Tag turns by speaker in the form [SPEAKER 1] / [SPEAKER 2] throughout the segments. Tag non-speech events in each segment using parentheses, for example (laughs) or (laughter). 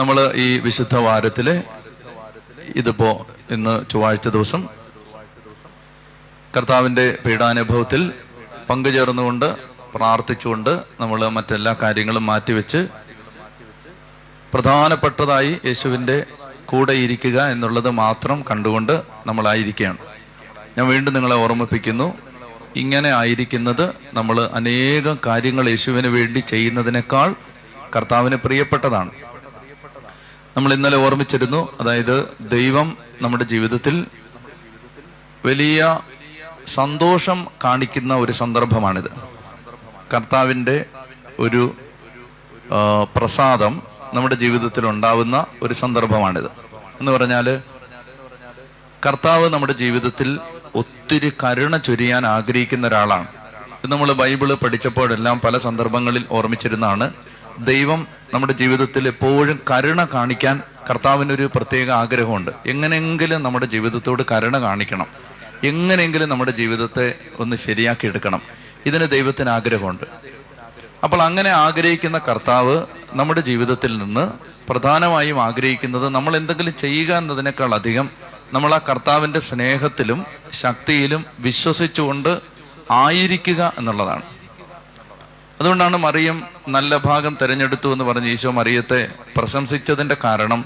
[SPEAKER 1] നമ്മൾ ഈ വിശുദ്ധ വാരത്തിലെ ഇതിപ്പോ ഇന്ന് ചൊവ്വാഴ്ച ദിവസം കർത്താവിന്റെ പീഡാനുഭവത്തിൽ പങ്കുചേർന്നുകൊണ്ട് പ്രാർത്ഥിച്ചുകൊണ്ട് നമ്മൾ മറ്റെല്ലാ കാര്യങ്ങളും മാറ്റിവെച്ച് പ്രധാനപ്പെട്ടതായി യേശുവിന്റെ കൂടെ ഇരിക്കുക എന്നുള്ളത് മാത്രം കണ്ടുകൊണ്ട് നമ്മളായിരിക്കുകയാണ്. ഞാൻ വീണ്ടും നിങ്ങളെ ഓർമ്മിപ്പിക്കുന്നു ഇങ്ങനെ ആയിരിക്കുന്നത് നമ്മൾ അനേകം കാര്യങ്ങൾ യേശുവിന് വേണ്ടി ചെയ്യുന്നതിനേക്കാൾ കർത്താവിന് പ്രിയപ്പെട്ടതാണ്. നമ്മൾ ഇന്നലെ ഓർമ്മിച്ചിരുന്നു അതായത് ദൈവം നമ്മുടെ ജീവിതത്തിൽ വലിയ സന്തോഷം കാണിക്കുന്ന ഒരു സന്ദർഭമാണിത്. കർത്താവിന്റെ ഒരു പ്രസാദം നമ്മുടെ ജീവിതത്തിൽ ഉണ്ടാവുന്ന ഒരു സന്ദർഭമാണിത്. എന്ന് പറഞ്ഞാൽ കർത്താവ് നമ്മുടെ ജീവിതത്തിൽ ഒത്തിരി കരുണ ചൊരിയാൻ ആഗ്രഹിക്കുന്ന ഒരാളാണ്. ഇത് നമ്മൾ ബൈബിൾ പഠിച്ചപ്പോഴെല്ലാം പല സന്ദർഭങ്ങളിൽ ഓർമ്മിച്ചിരുന്നതാണ്. ദൈവം നമ്മുടെ ജീവിതത്തിൽ എപ്പോഴും കരുണ കാണിക്കാൻ കർത്താവിനൊരു പ്രത്യേക ആഗ്രഹമുണ്ട്. എങ്ങനെയെങ്കിലും നമ്മുടെ ജീവിതത്തോട് കരുണ കാണിക്കണം. എങ്ങനെയെങ്കിലും നമ്മുടെ ജീവിതത്തെ ഒന്ന് ശരിയാക്കി എടുക്കണം. ഇതിന് ദൈവത്തിന് ആഗ്രഹമുണ്ട്. അപ്പോൾ അങ്ങനെ ആഗ്രഹിക്കുന്ന കർത്താവ് നമ്മുടെ ജീവിതത്തിൽ നിന്ന് പ്രധാനമായും ആഗ്രഹിക്കുന്നത് നമ്മൾ എന്തെങ്കിലും ചെയ്യുക എന്നതിനേക്കാൾ അധികം നമ്മൾ ആ കർത്താവിന്റെ സ്നേഹത്തിലും ശക്തിയിലും വിശ്വസിച്ചുകൊണ്ട് ആയിരിക്കുക എന്നുള്ളതാണ്. അതുകൊണ്ടാണ് മറിയം നല്ല ഭാഗം തിരഞ്ഞെടുത്തു എന്ന് പറഞ്ഞ് ഈശോ മറിയത്തെ പ്രശംസിച്ചതിന്റെ കാരണം.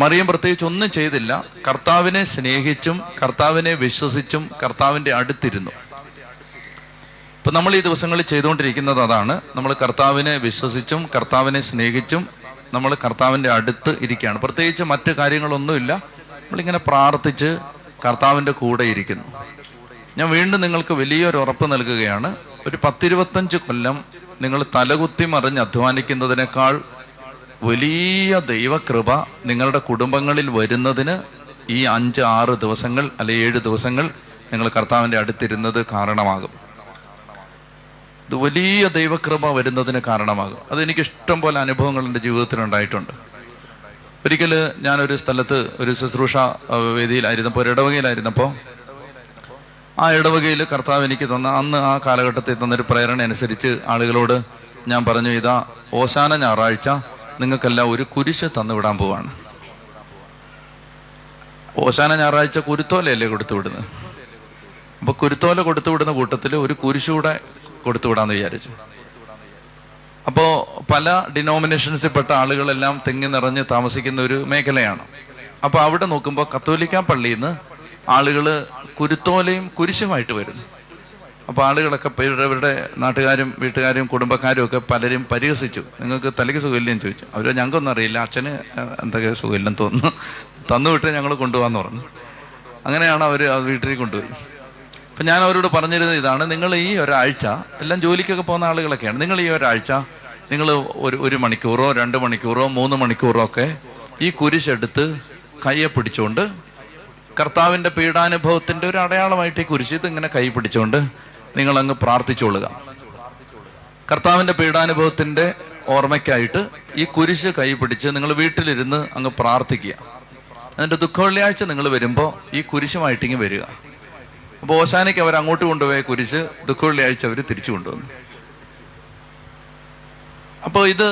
[SPEAKER 1] മറിയം പ്രത്യേകിച്ച് ഒന്നും ചെയ്തില്ല. കർത്താവിനെ സ്നേഹിച്ചും കർത്താവിനെ വിശ്വസിച്ചും കർത്താവിന്റെ അടുത്തിരുന്നു. ഇപ്പൊ നമ്മൾ ഈ ദിവസങ്ങളിൽ ചെയ്തുകൊണ്ടിരിക്കുന്നത് അതാണ്. നമ്മൾ കർത്താവിനെ വിശ്വസിച്ചും കർത്താവിനെ സ്നേഹിച്ചും നമ്മൾ കർത്താവിന്റെ അടുത്ത് ഇരിക്കുകയാണ്. പ്രത്യേകിച്ച് മറ്റു കാര്യങ്ങളൊന്നുമില്ല. നമ്മളിങ്ങനെ പ്രാർത്ഥിച്ച് കർത്താവിന്റെ കൂടെ ഇരിക്കുന്നു. ഞാൻ വീണ്ടും നിങ്ങൾക്ക് വലിയൊരു ഉറപ്പ് നൽകുകയാണ്. ഒരു പത്തിരുപത്തഞ്ച് കൊല്ലം നിങ്ങൾ തലകുത്തി മറിഞ്ഞ് അധ്വാനിക്കുന്നതിനേക്കാൾ വലിയ ദൈവകൃപ നിങ്ങളുടെ കുടുംബങ്ങളിൽ വരുന്നതിന് ഈ അഞ്ച് ആറ് ദിവസങ്ങൾ അല്ലെ ഏഴ് ദിവസങ്ങൾ നിങ്ങൾ കർത്താവിന്റെ അടുത്തിരുന്നത് കാരണമാകും. ഇത് വലിയ ദൈവകൃപ വരുന്നതിന് കാരണമാകും. അതെനിക്ക് ഇഷ്ടം പോലെ അനുഭവങ്ങൾ എന്റെ ജീവിതത്തിൽ ഉണ്ടായിട്ടുണ്ട്. ഒരിക്കൽ ഞാനൊരു സ്ഥലത്ത് ഒരു ശുശ്രൂഷ വേദിയിലായിരുന്നപ്പോൾ ഒരു ഇടവകയിലായിരുന്നപ്പോൾ ആ ഇടവകയിൽ കർത്താവ് എനിക്ക് തന്ന അന്ന് ആ കാലഘട്ടത്തിൽ തന്നൊരു പ്രേരണ അനുസരിച്ച് ആളുകളോട് ഞാൻ പറഞ്ഞു ഇതാ ഓശാന ഞായറാഴ്ച നിങ്ങൾക്കെല്ലാം ഒരു കുരിശ് തന്നു വിടാൻ പോവാണ്. ഓശാന ഞായറാഴ്ച കുരുത്തോലയല്ലേ കൊടുത്തു വിടുന്നത് അപ്പൊ കുരുത്തോല കൊടുത്തു വിടുന്ന കൂട്ടത്തിൽ ഒരു കുരിശൂടെ കൊടുത്തു വിടാന്ന് വിചാരിച്ചു. അപ്പോ പല ഡിനോമിനേഷൻസിൽപ്പെട്ട ആളുകളെല്ലാം തെങ്ങി നിറഞ്ഞ് താമസിക്കുന്ന ഒരു മേഖലയാണ്. അപ്പൊ അവിടെ നോക്കുമ്പോൾ കത്തോലിക്ക പള്ളിയിൽ നിന്ന് ആളുകൾ കുരുത്തോലയും കുരിശുമായിട്ട് വരുന്നു. അപ്പൊ ആളുകളൊക്കെ ഇവരുടെ നാട്ടുകാരും വീട്ടുകാരും കുടുംബക്കാരും ഒക്കെ പലരും പരിഹസിച്ചു. നിങ്ങൾക്ക് തലയ്ക്ക് സുഖമില്ലെന്ന് ചോദിച്ചു. അവർ ഞങ്ങൾക്കൊന്നും അറിയില്ല. അച്ഛന് എന്തൊക്കെ സുഖമില്ലെന്ന് തോന്നുന്നു. തന്നുവിട്ട് ഞങ്ങൾ കൊണ്ടുപോകാന്ന് പറഞ്ഞു. അങ്ങനെയാണ് അവർ വീട്ടിൽ കൊണ്ടുപോയി. അപ്പം ഞാൻ അവരോട് പറഞ്ഞിരുന്നത് ഇതാണ്. നിങ്ങൾ ഈ ഒരാഴ്ച എല്ലാം ജോലിക്കൊക്കെ പോകുന്ന ആളുകളൊക്കെയാണ്. നിങ്ങൾ ഈ ഒരാഴ്ച നിങ്ങൾ ഒരു ഒരു മണിക്കൂറോ രണ്ട് മണിക്കൂറോ മൂന്ന് മണിക്കൂറോ ഒക്കെ ഈ കുരിശെടുത്ത് കയ്യെ പിടിച്ചുകൊണ്ട് കർത്താവിന്റെ പീഡാനുഭവത്തിന്റെ ഒരു അടയാളമായിട്ട് ഈ കുരിശിത്ത് ഇങ്ങനെ കൈ പിടിച്ചുകൊണ്ട് നിങ്ങൾ പ്രാർത്ഥിച്ചുകൊള്ളുക കർത്താവിന്റെ പീഡാനുഭവത്തിന്റെ ഓർമ്മയ്ക്കായിട്ട് ഈ കുരിശ് കൈ പിടിച്ച് നിങ്ങൾ വീട്ടിലിരുന്ന് അങ്ങ് പ്രാർത്ഥിക്കുക. എന്നിട്ട് ദുഃഖവെള്ളിയാഴ്ച നിങ്ങൾ വരുമ്പോൾ ഈ കുരിശുമായിട്ട് ഇങ്ങ് വരിക. അപ്പോൾ ഓശാനയ്ക്ക് അവർ അങ്ങോട്ട് കൊണ്ടുപോയ കുരിശ് ദുഃഖവെള്ളിയാഴ്ച അവർ തിരിച്ചു കൊണ്ടുവന്നു. അപ്പോൾ ഇത്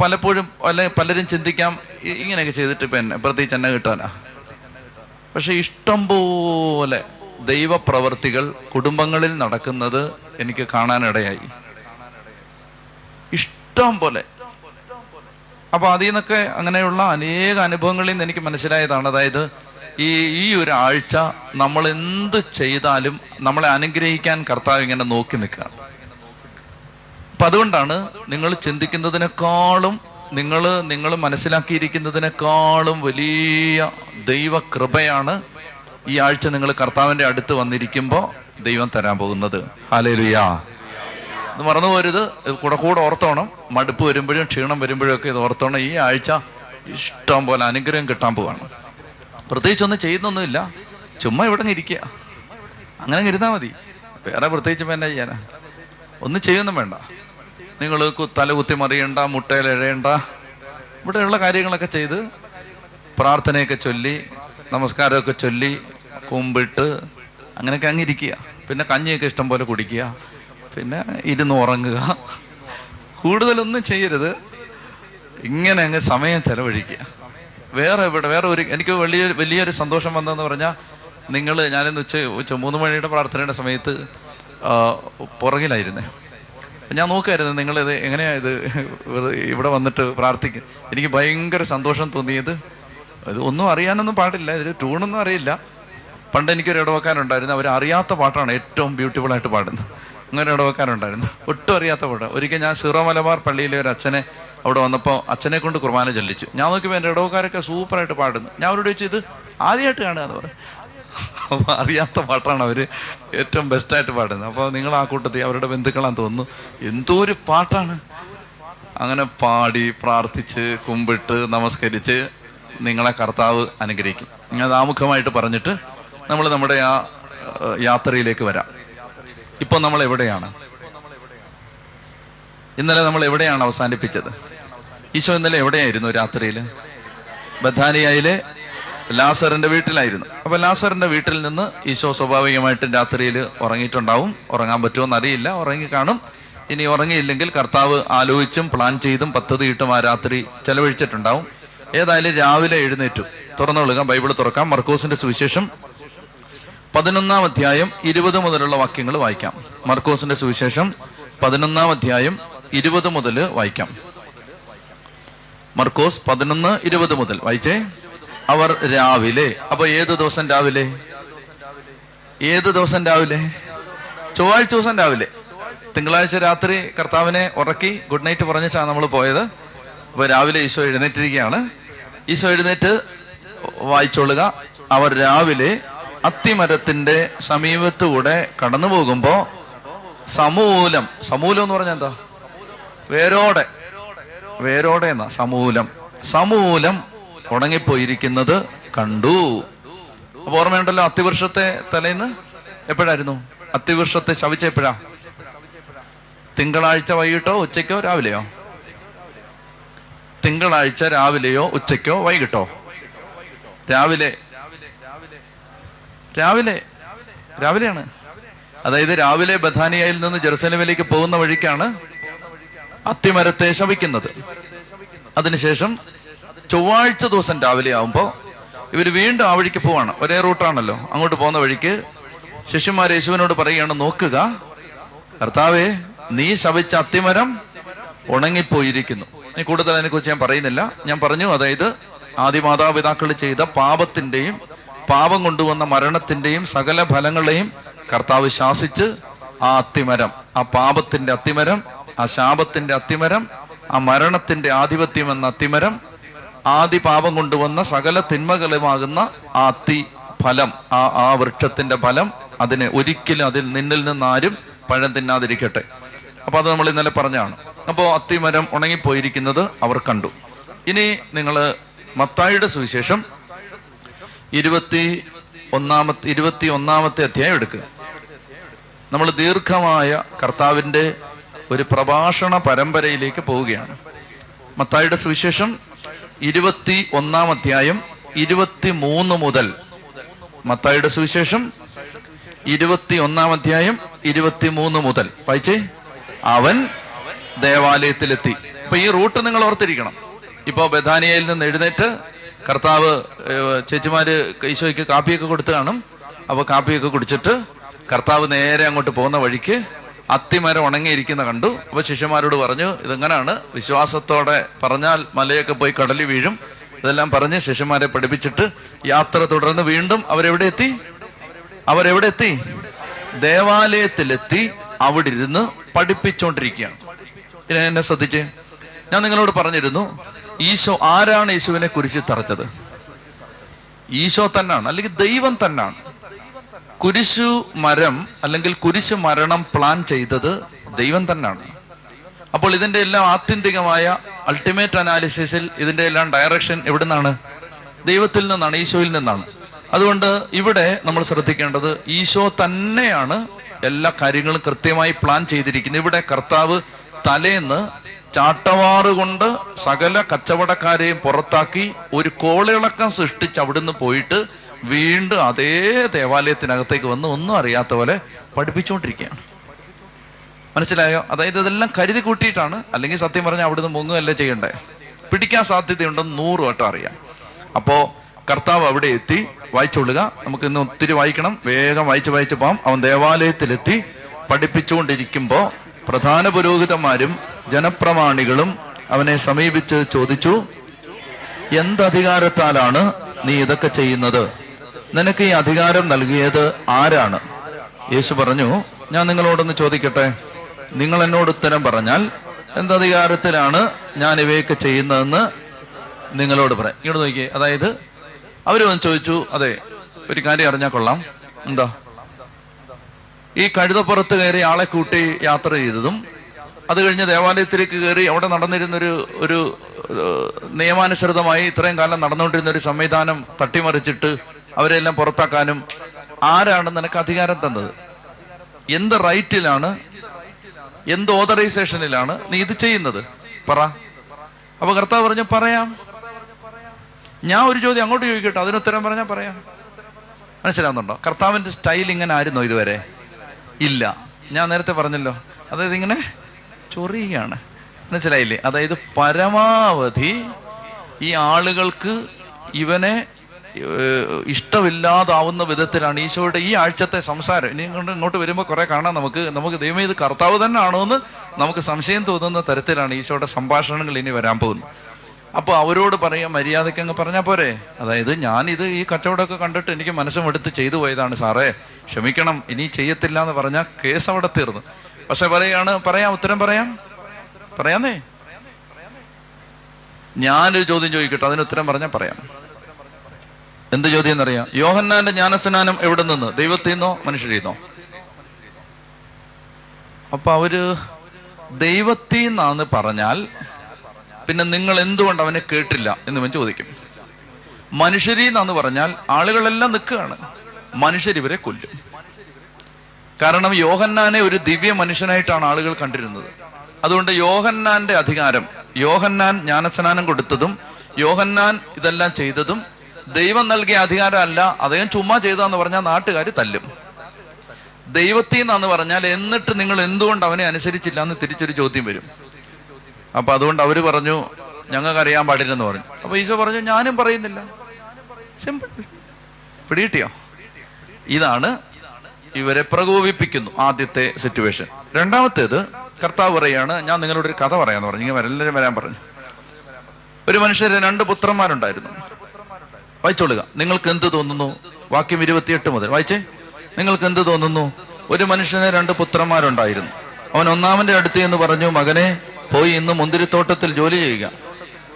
[SPEAKER 1] പലപ്പോഴും പല പലരും ചിന്തിക്കാം ഇങ്ങനെയൊക്കെ ചെയ്തിട്ട് ഇപ്പം എന്നെ പ്രത്യേകിച്ച് എന്നെ കിട്ടാനാ. പക്ഷെ ഇഷ്ടം പോലെ ദൈവപ്രവർത്തികൾ കുടുംബങ്ങളിൽ നടക്കുന്നത് എനിക്ക് കാണാനിടയായി. ഇഷ്ടം പോലെ. അപ്പൊ അതിൽ നിന്നൊക്കെ അങ്ങനെയുള്ള അനേക അനുഭവങ്ങളിൽ നിന്ന് എനിക്ക് മനസ്സിലായതാണ്. അതായത് ഈ ഈ ഒരാഴ്ച നമ്മൾ എന്ത് ചെയ്താലും നമ്മളെ അനുഗ്രഹിക്കാൻ കർത്താവ് ഇങ്ങനെ നോക്കി നിൽക്കുക അപ്പൊ അതുകൊണ്ടാണ് നിങ്ങൾ ചിന്തിക്കുന്നതിനേക്കാളും നിങ്ങൾ നിങ്ങൾ മനസ്സിലാക്കിയിരിക്കുന്നതിനേക്കാളും വലിയ ദൈവകൃപയാണ് ഈ ആഴ്ച നിങ്ങൾ കർത്താവിന്റെ അടുത്ത് വന്നിരിക്കുമ്പോൾ ദൈവം തരാൻ പോകുന്നത്. ഹാലേലുയാ ഇത് മറന്നു പോരുത്. കൂടെ കൂടെ ഓർത്തോണം. മടുപ്പ് വരുമ്പോഴും ക്ഷീണം വരുമ്പോഴും ഒക്കെ ഇത് ഓർത്തോണം. ഈ ആഴ്ച ഇഷ്ടം പോലെ അനുഗ്രഹം കിട്ടാൻ പോവാണ്. പ്രത്യേകിച്ച് ഒന്നും ചെയ്യുന്നൊന്നുമില്ല. ചുമ്മാ ഇവിടെ ഇരിക്കുക. അങ്ങനെ ഇരുന്നാൽ മതി. വേറെ പ്രത്യേകിച്ച് എന്നാ ചെയ്യാനാ? ഒന്നും ചെയ്യൊന്നും വേണ്ട. നിങ്ങൾ തലകുത്തി മറിയണ്ട മുട്ടയിൽ എഴയണ്ട ഇവിടെയുള്ള കാര്യങ്ങളൊക്കെ ചെയ്ത് പ്രാർത്ഥനയൊക്കെ ചൊല്ലി നമസ്കാരമൊക്കെ ചൊല്ലി കുമ്പിട്ട് അങ്ങനെയൊക്കെ അങ്ങിരിക്കുക. പിന്നെ കഞ്ഞിയൊക്കെ ഇഷ്ടം പോലെ കുടിക്കുക. പിന്നെ ഇരുന്ന് ഉറങ്ങുക. കൂടുതലൊന്നും ചെയ്യരുത്. ഇങ്ങനെ അങ്ങ് സമയം ചെലവഴിക്കുക. വേറെ ഇവിടെ വേറെ ഒരു എനിക്ക് വലിയ വലിയൊരു സന്തോഷം വന്നതെന്ന് പറഞ്ഞാൽ നിങ്ങൾ ഞാനിന്ന് ഉച്ച ഉച്ച മൂന്ന് മണിയുടെ പ്രാർത്ഥനയുടെ സമയത്ത് പുറകിലായിരുന്നേ. ഞാൻ നോക്കായിരുന്നു നിങ്ങളിത് എങ്ങനെയാ ഇത് ഇവിടെ വന്നിട്ട് പ്രാർത്ഥിക്കും? എനിക്ക് ഭയങ്കര സന്തോഷം തോന്നിയത്. ഇത് ഒന്നും അറിയാനൊന്നും പാടില്ല. ഇതിൽ ട്യൂണൊന്നും അറിയില്ല. പണ്ട് എനിക്കൊരു ഇടവക്കാരുണ്ടായിരുന്നു അവർ അറിയാത്ത പാട്ടാണ് ഏറ്റവും ബ്യൂട്ടിഫുൾ ആയിട്ട് പാടുന്നത്. അങ്ങനെ ഇടവക്കാരുണ്ടായിരുന്നു ഒട്ടും അറിയാത്ത പാട്ട്. ഒരിക്കൽ ഞാൻ സിറോ മലബാർ പള്ളിയിലെ ഒരു അച്ഛനെ അവിടെ വന്നപ്പോൾ അച്ഛനെ കൊണ്ട് കുർബാന ചൊല്ലിച്ചു. ഞാൻ നോക്കിയപ്പോൾ എന്റെ ഇടവക്കാരൊക്കെ സൂപ്പറായിട്ട് പാടുന്നു. ഞാൻ അവരോട് ചോദിച്ചു ഇത് ആദ്യമായിട്ട് കാണുക എന്ന് പറഞ്ഞു അപ്പോൾ അറിയാത്ത പാട്ടാണ് അവർ ഏറ്റവും ബെസ്റ്റായിട്ട് പാടുന്നത്. അപ്പോൾ നിങ്ങൾ ആ കൂട്ടത്തിൽ അവരുടെ ബന്ധുക്കളാന്ന് തോന്നുന്നു എന്തോ ഒരു പാട്ടാണ്. അങ്ങനെ പാടി പ്രാർത്ഥിച്ച് കുമ്പിട്ട് നമസ്കരിച്ച് നിങ്ങളെ കർത്താവ് അനുഗ്രഹിക്കും. അത് ആമുഖമായിട്ട് പറഞ്ഞിട്ട് നമ്മൾ നമ്മുടെ ആ യാത്രയിലേക്ക് വരാം. ഇപ്പോൾ നമ്മൾ എവിടെയാണ്? ഇന്നലെ നമ്മൾ എവിടെയാണ് അവസാനിപ്പിച്ചത്? ഈശോ ഇന്നലെ എവിടെയായിരുന്നു രാത്രിയിൽ ബഥാനിയയിലെ ലാസറിന്റെ വീട്ടിലായിരുന്നു. അപ്പൊ ലാസറിന്റെ വീട്ടിൽ നിന്ന് ഈശോ സ്വാഭാവികമായിട്ടും രാത്രിയിൽ ഉറങ്ങിയിട്ടുണ്ടാവും. ഉറങ്ങാൻ പറ്റുമോ അറിയില്ല. ഉറങ്ങി കാണും. ഇനി ഉറങ്ങിയില്ലെങ്കിൽ കർത്താവ് ആലോചിച്ചും പ്ലാൻ ചെയ്തും പദ്ധതിയിട്ടും ആ രാത്രി ചെലവഴിച്ചിട്ടുണ്ടാവും. ഏതായാലും രാവിലെ എഴുന്നേറ്റു. തുറന്നുകൊള്ളുക ബൈബിൾ തുറക്കാം. മർക്കോസിന്റെ സുവിശേഷം പതിനൊന്നാം അധ്യായം ഇരുപത് മുതലുള്ള വാക്യങ്ങൾ വായിക്കാം. മർക്കോസിന്റെ സുവിശേഷം പതിനൊന്നാം അധ്യായം ഇരുപത് മുതൽ വായിക്കാം. മർക്കോസ് പതിനൊന്ന് ഇരുപത് മുതൽ വായിച്ചേ? അവർ രാവിലെ. അപ്പൊ ഏത് ദിവസം രാവിലെ? ഏത് ദിവസം രാവിലെ? ചൊവ്വാഴ്ച ദിവസം രാവിലെ. തിങ്കളാഴ്ച രാത്രി കർത്താവിനെ ഉറക്കി ഗുഡ് നൈറ്റ് പറഞ്ഞിട്ടാണ് നമ്മൾ പോയത്. അപ്പൊ രാവിലെ ഈശോ എഴുന്നേറ്റിരിക്കുകയാണ്. ഈശോ എഴുന്നേറ്റ് വായിച്ചോളുക. അവർ രാവിലെ അത്തിമരത്തിന്റെ സമീപത്തുകൂടെ കടന്നു പോകുമ്പോ സമൂലം സമൂലം എന്ന് പറഞ്ഞാൽ എന്താ? വേരോടെ. വേരോടെ എന്നാ? സമൂലം. സമൂലം ഉണങ്ങിപ്പോയിരിക്കുന്നത് കണ്ടു. അപ്പൊ ഓർമ്മയുണ്ടല്ലോ അത്തിവൃക്ഷത്തെ തലേന്ന്? എപ്പോഴായിരുന്നു? അത്തിവൃക്ഷത്തെ ശവിച്ച എപ്പോഴാ? തിങ്കളാഴ്ച വൈകിട്ടോ ഉച്ചയ്ക്കോ രാവിലെയോ? തിങ്കളാഴ്ച രാവിലെയോ ഉച്ചയ്ക്കോ വൈകിട്ടോ? രാവിലെ. രാവിലെ. രാവിലെയാണ്. അതായത് രാവിലെ ബഥാനിയയിൽ നിന്ന് ജെറുസലമിലേക്ക് പോകുന്ന വഴിക്കാണ് അത്തിമരത്തെ ശവിക്കുന്നത്. അതിനുശേഷം ചൊവ്വാഴ്ച ദിവസം രാവിലെ ആകുമ്പോൾ ഇവർ വീണ്ടും ആ വഴിക്ക് പോവാണ്. ഒരേ റൂട്ടാണല്ലോ. അങ്ങോട്ട് പോകുന്ന വഴിക്ക് ശിഷ്യന്മാർ യേശുവിനോട് പറയുകയാണ് നോക്കുക. കർത്താവേ നീ ശവിച്ച അത്തിമരം ഉണങ്ങിപ്പോയിരിക്കുന്നു. ഇനി കൂടുതൽ അതിനെക്കുറിച്ച് ഞാൻ പറയുന്നില്ല. ഞാൻ പറഞ്ഞു അതായത് ആദ്യ മാതാപിതാക്കൾ ചെയ്ത പാപത്തിന്റെയും പാപം കൊണ്ടുവന്ന മരണത്തിന്റെയും സകല ഫലങ്ങളെയും കർത്താവ് ശാസിച്ച് ആ അത്തിമരം ആ പാപത്തിന്റെ അത്തിമരം ആ ശാപത്തിന്റെ അത്തിമരം ആ മരണത്തിന്റെ ആധിപത്യം എന്ന അത്തിമരം ആദി പാപം കൊണ്ടുവന്ന സകല തിന്മകളുമാകുന്ന ആ തീ ഫലം ആ ആ വൃക്ഷത്തിന്റെ ഫലം അതിനെ ഒരിക്കലും അതിൽ നിന്നിൽ നിന്ന് ആരും പഴം തിന്നാതിരിക്കട്ടെ. അപ്പൊ അത് നമ്മൾ ഇന്നലെ പറഞ്ഞാണ്. അപ്പോൾ അത്തിമരം ഉണങ്ങിപ്പോയിരിക്കുന്നത് അവർ കണ്ടു. ഇനി നിങ്ങൾ മത്തായിയുടെ സുവിശേഷം ഇരുപത്തി ഒന്നാമത്തെ ഇരുപത്തി ഒന്നാമത്തെ അധ്യായം എടുക്കുക നമ്മൾ ദീർഘമായ കർത്താവിന്റെ ഒരു പ്രഭാഷണ പരമ്പരയിലേക്ക് പോവുകയാണ്. മത്തായിയുടെ സുവിശേഷം ഇരുപത്തി ഒന്നാം അധ്യായം ഇരുപത്തി മൂന്ന് മുതൽ. മത്തായുടെ സുവിശേഷം ഇരുപത്തി ഒന്നാം അധ്യായം ഇരുപത്തി മൂന്ന് മുതൽ. വായിച്ചേ? അവൻ ദേവാലയത്തിലെത്തി. ഇപ്പൊ ഈ റൂട്ട് നിങ്ങൾ ഓർത്തിരിക്കണം. ഇപ്പോ ബഥാനിയയിൽ നിന്ന് എഴുന്നേറ്റ് കർത്താവ് ചേച്ചിമാര് ഈശോയ്ക്ക് കാപ്പിയൊക്കെ കൊടുത്തു കാണും. അപ്പൊ കാപ്പിയൊക്കെ കുടിച്ചിട്ട് കർത്താവ് നേരെ അങ്ങോട്ട് പോകുന്ന വഴിക്ക് അത്തിമരം ഉണങ്ങിയിരിക്കുന്ന കണ്ടു. അപ്പൊ ശിഷ്യന്മാരോട് പറഞ്ഞു ഇതെങ്ങനാണ്? വിശ്വാസത്തോടെ പറഞ്ഞാൽ മലയൊക്കെ പോയി കടലിൽ വീഴും. ഇതെല്ലാം പറഞ്ഞ് ശിഷ്യന്മാരെ പഠിപ്പിച്ചിട്ട് യാത്ര തുടർന്ന് വീണ്ടും അവരെവിടെ എത്തി? അവരെവിടെ എത്തി? ദേവാലയത്തിലെത്തി അവിടെ ഇരുന്ന് പഠിപ്പിച്ചുകൊണ്ടിരിക്കുകയാണ് ഇനി എന്നെ ശ്രദ്ധിച്ചേ. ഞാൻ നിങ്ങളോട് പറഞ്ഞിരുന്നു ഈശോ ആരാണ് യേശുവിനെ കുരിശിൽ തറച്ചത്? ഈശോ തന്നാണ് അല്ലെങ്കിൽ ദൈവം തന്നാണ്. കുരിശു മരം അല്ലെങ്കിൽ കുരിശു മരണം പ്ലാൻ ചെയ്തത് ദൈവം തന്നെയാണ്. അപ്പോൾ ഇതിന്റെ എല്ലാം ആത്യന്തികമായ അൾട്ടിമേറ്റ് അനാലിസിസിൽ ഇതിന്റെ എല്ലാം ഡയറക്ഷൻ എവിടെ നിന്നാണ് ദൈവത്തിൽ നിന്നാണ് ഈശോയിൽ നിന്നാണ്. അതുകൊണ്ട് ഇവിടെ നമ്മൾ ശ്രദ്ധിക്കേണ്ടത് ഈശോ തന്നെയാണ് എല്ലാ കാര്യങ്ങളും കൃത്യമായി പ്ലാൻ ചെയ്തിരിക്കുന്നത്. ഇവിടെ കർത്താവ് തലേന്ന് ചാട്ടവാറുകൊണ്ട് സകല കച്ചവടക്കാരെയും പുറത്താക്കി ഒരു കോളിളക്കം സൃഷ്ടിച്ച് അവിടുന്ന് പോയിട്ട് വീണ്ടും അതേ ദേവാലയത്തിനകത്തേക്ക് വന്ന് ഒന്നും അറിയാത്ത പോലെ പഠിപ്പിച്ചുകൊണ്ടിരിക്കുകയാണ് മനസ്സിലായോ? അതായത് ഇതെല്ലാം കരുതി കൂട്ടിയിട്ടാണ്. അല്ലെങ്കിൽ സത്യം പറഞ്ഞാൽ അവിടുന്ന് മുങ്ങുകയല്ലേ ചെയ്യണ്ടേ? പിടിക്കാൻ സാധ്യതയുണ്ടെന്ന് നൂറ് വട്ടം അറിയാം. അപ്പോ കർത്താവ് അവിടെ എത്തി വായിച്ചുകൊള്ളുക നമുക്ക് ഇന്ന് ഒത്തിരി വായിക്കണം. വേഗം വായിച്ച് വായിച്ച് പോകാം അവൻ ദേവാലയത്തിലെത്തി പഠിപ്പിച്ചുകൊണ്ടിരിക്കുമ്പോൾ പ്രധാന പുരോഹിതന്മാരും ജനപ്രമാണികളും അവനെ സമീപിച്ച് ചോദിച്ചു എന്തധികാരത്താലാണ് നീ ഇതൊക്കെ ചെയ്യുന്നത്? നിനക്ക് ഈ അധികാരം നൽകിയത് ആരാണ്? യേശു പറഞ്ഞു ഞാൻ നിങ്ങളോടൊന്ന് ചോദിക്കട്ടെ? നിങ്ങൾ എന്നോട് ഉത്തരം പറഞ്ഞാൽ എന്തധികാരത്തിലാണ് ഞാൻ ഇവയൊക്കെ ചെയ്യുന്നതെന്ന് നിങ്ങളോട് പറയാം. ഇങ്ങോട്ട് നോക്കിയേ അതായത് അവർ വന്ന് ചോദിച്ചു അതെ ഒരു കാര്യം അറിഞ്ഞാൽ കൊള്ളാം. എന്താ? ഈ കഴുതപ്പുറത്ത് കയറി ആളെ കൂട്ടി യാത്ര ചെയ്തതും അത് കഴിഞ്ഞ് ദേവാലയത്തിലേക്ക് കയറി അവിടെ നടന്നിരുന്നൊരു ഒരു നിയമാനുസൃതമായി ഇത്രയും കാലം നടന്നുകൊണ്ടിരുന്ന ഒരു സംവിധാനം തട്ടിമറിച്ചിട്ട് അവരെല്ലാം പുറത്താക്കാനും ആരാണ് നിനക്ക് അധികാരം തന്നത്? എന്ത് റൈറ്റിലാണ്? എന്ത് ഓതറൈസേഷനിലാണ് നീ ഇത് ചെയ്യുന്നത്? പറ. അപ്പൊ കർത്താവ് പറഞ്ഞു പറയാം. ഞാൻ ഒരു ചോദ്യം അങ്ങോട്ട് ചോദിക്കട്ടെ അതിനുത്തരം പറഞ്ഞാൽ പറയാം. മനസ്സിലാവുന്നുണ്ടോ? കർത്താവിന്റെ സ്റ്റൈൽ ഇങ്ങനെ ആയിരുന്നോ ഇതുവരെ? ഇല്ല. ഞാൻ നേരത്തെ പറഞ്ഞല്ലോ. അതായത് ഇങ്ങനെ ചൊറിയുകയാണ് മനസ്സിലായില്ലേ? അതായത് പരമാവധി ഈ ആളുകൾക്ക് ഇവനെ ഇഷ്ടമില്ലാതാവുന്ന വിധത്തിലാണ് ഈശോയുടെ ഈ ആഴ്ചത്തെ സംസാരം. ഇനി ഇങ്ങോട്ട് ഇങ്ങോട്ട് വരുമ്പോൾ കുറെ കാണാം നമുക്ക്. നമുക്ക് ദൈവം ഇത് കർത്താവ് തന്നെ ആണോ എന്ന് നമുക്ക് സംശയം തോന്നുന്ന തരത്തിലാണ് ഈശോയുടെ സംഭാഷണങ്ങൾ ഇനി വരാൻ പോകുന്നത്. അപ്പോൾ അവരോട് പറയാം മര്യാദയ്ക്ക് അങ്ങ് പറഞ്ഞാൽ പോരെ. അതായത് ഞാൻ ഇത് ഈ കച്ചവടമൊക്കെ കണ്ടിട്ട് എനിക്ക് മനസ്സും എടുത്ത് ചെയ്തു പോയതാണ്. സാറേ ക്ഷമിക്കണം ഇനി ചെയ്യത്തില്ല എന്ന് പറഞ്ഞാൽ കേസ് അവിടെ തീർന്നു. പക്ഷെ പറയാണ് പറയാം ഉത്തരം പറയാം. പറയാന്നേ? ഞാനൊരു ചോദ്യം ചോദിക്കട്ടെ അതിന് ഉത്തരം പറഞ്ഞാൽ പറയാം. എന്ത് ചോദ്യം എന്നറിയാം? യോഹന്നാന്റെ ജ്ഞാനസ്നാനം എവിടെ നിന്ന്? ദൈവത്തിൽ നിന്നോ? മനുഷ്യരിൽ നിന്നോ? അപ്പൊ അവർ ദൈവത്തിൽ നിന്നാന്ന് പറഞ്ഞാൽ പിന്നെ നിങ്ങൾ എന്തുകൊണ്ട് അവനെ കേട്ടില്ല എന്ന് ഇവൻ ചോദിക്കും. മനുഷ്യരിൽ നിന്നാന്ന് പറഞ്ഞാൽ ആളുകളെല്ലാം നിൽക്കുകയാണ്. മനുഷ്യരിവരെ കൊല്ലും. കാരണം യോഹന്നാനെ ഒരു ദിവ്യ മനുഷ്യനായിട്ടാണ് ആളുകൾ കണ്ടിരുന്നത്. അതുകൊണ്ട് യോഹന്നാന്റെ അധികാരം യോഹന്നാൻ ജ്ഞാനസ്നാനം കൊടുത്തതും യോഹന്നാൻ ഇതെല്ലാം ചെയ്തതും ദൈവം നൽകിയ അധികാരമല്ല അദ്ദേഹം ചുമ്മാ ചെയ്താന്ന് പറഞ്ഞാൽ നാട്ടുകാർ തല്ലും. ദൈവത്തിൽ നിന്നാന്ന് പറഞ്ഞാൽ എന്നിട്ട് നിങ്ങൾ എന്തുകൊണ്ട് അവനെ അനുസരിച്ചില്ല എന്ന് തിരിച്ചൊരു ചോദ്യം വരും. അപ്പൊ അതുകൊണ്ട് അവർ പറഞ്ഞു ഞങ്ങൾക്ക് അറിയാൻ പാടില്ലെന്ന് പറഞ്ഞു. അപ്പൊ ഈശോ പറഞ്ഞു ഞാനും പറയുന്നില്ല. സിമ്പിൾ പിടികിട്ടിയോ? ഇതാണ് ഇവരെ പ്രകോപിപ്പിക്കുന്നു ആദ്യത്തെ സിറ്റുവേഷൻ രണ്ടാമത്തേത് കർത്താവ് പറയാണ് ഞാൻ നിങ്ങളോട് ഒരു കഥ പറയാന്ന് പറഞ്ഞു. ഇങ്ങനെ എല്ലാവരും വരാൻ പറഞ്ഞു. ഒരു മനുഷ്യര് രണ്ട് പുത്രന്മാരുണ്ടായിരുന്നു. വായിച്ചോളുക. നിങ്ങൾക്ക് എന്ത് തോന്നുന്നു? വാക്യം ഇരുപത്തിയെട്ട് മുതൽ. വായിച്ചേ. നിങ്ങൾക്ക് എന്ത് തോന്നുന്നു? ഒരു മനുഷ്യന് രണ്ട് പുത്രന്മാരുണ്ടായിരുന്നു. അവൻ ഒന്നാമന്റെ അടുത്ത് എന്ന് പറഞ്ഞു മകനെ പോയി ഇന്ന് മുന്തിരിത്തോട്ടത്തിൽ ജോലി ചെയ്യുക.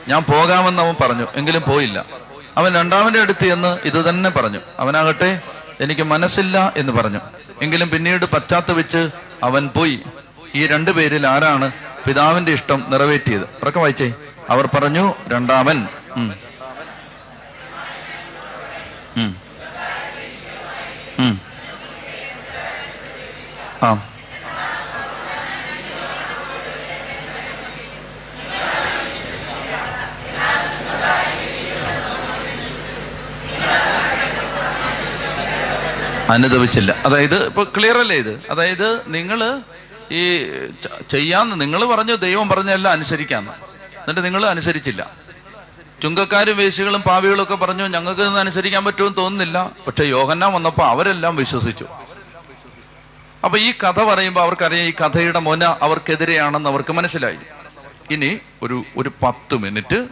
[SPEAKER 1] ഞാൻ പോകാമെന്ന് അവൻ പറഞ്ഞു എങ്കിലും പോയില്ല. അവൻ രണ്ടാമന്റെ അടുത്ത് എന്ന് ഇത് തന്നെ പറഞ്ഞു. അവനാകട്ടെ എനിക്ക് മനസ്സില്ല എന്ന് പറഞ്ഞു. എങ്കിലും പിന്നീട് പശ്ചാത്തപിച്ച് അവൻ പോയി. ഈ രണ്ടു പേരിൽ ആരാണ് പിതാവിന്റെ ഇഷ്ടം നിറവേറ്റിയത്? ഉറക്കം വായിച്ചേ. അവർ പറഞ്ഞു രണ്ടാമൻ. ആ. അനുദവിച്ചില്ല അതായത് ഇപ്പൊ ക്ലിയർ അല്ലേ ഇത്? അതായത് നിങ്ങൾ ഈ ചെയ്യാന്ന് നിങ്ങൾ പറഞ്ഞു ദൈവം പറഞ്ഞല്ല അനുസരിക്കാന്ന്. എന്നിട്ട് നിങ്ങൾ അനുസരിച്ചില്ല. ചുങ്കക്കാരും വേശികളും പാവികളൊക്കെ പറഞ്ഞു ഞങ്ങൾക്ക് ഇതൊന്നും അനുസരിക്കാൻ പറ്റുമെന്ന് തോന്നുന്നില്ല. പക്ഷെ യോഹന്നാൻ വന്നപ്പോൾ അവരെല്ലാം വിശ്വസിച്ചു. അപ്പൊ ഈ കഥ പറയുമ്പോൾ അവർക്കറിയാം ഈ കഥയുടെ മൊന അവർക്കെതിരെയാണെന്ന് അവർക്ക് മനസ്സിലായി. ഇനി ഒരു ഒരു പത്ത് മിനിറ്റ്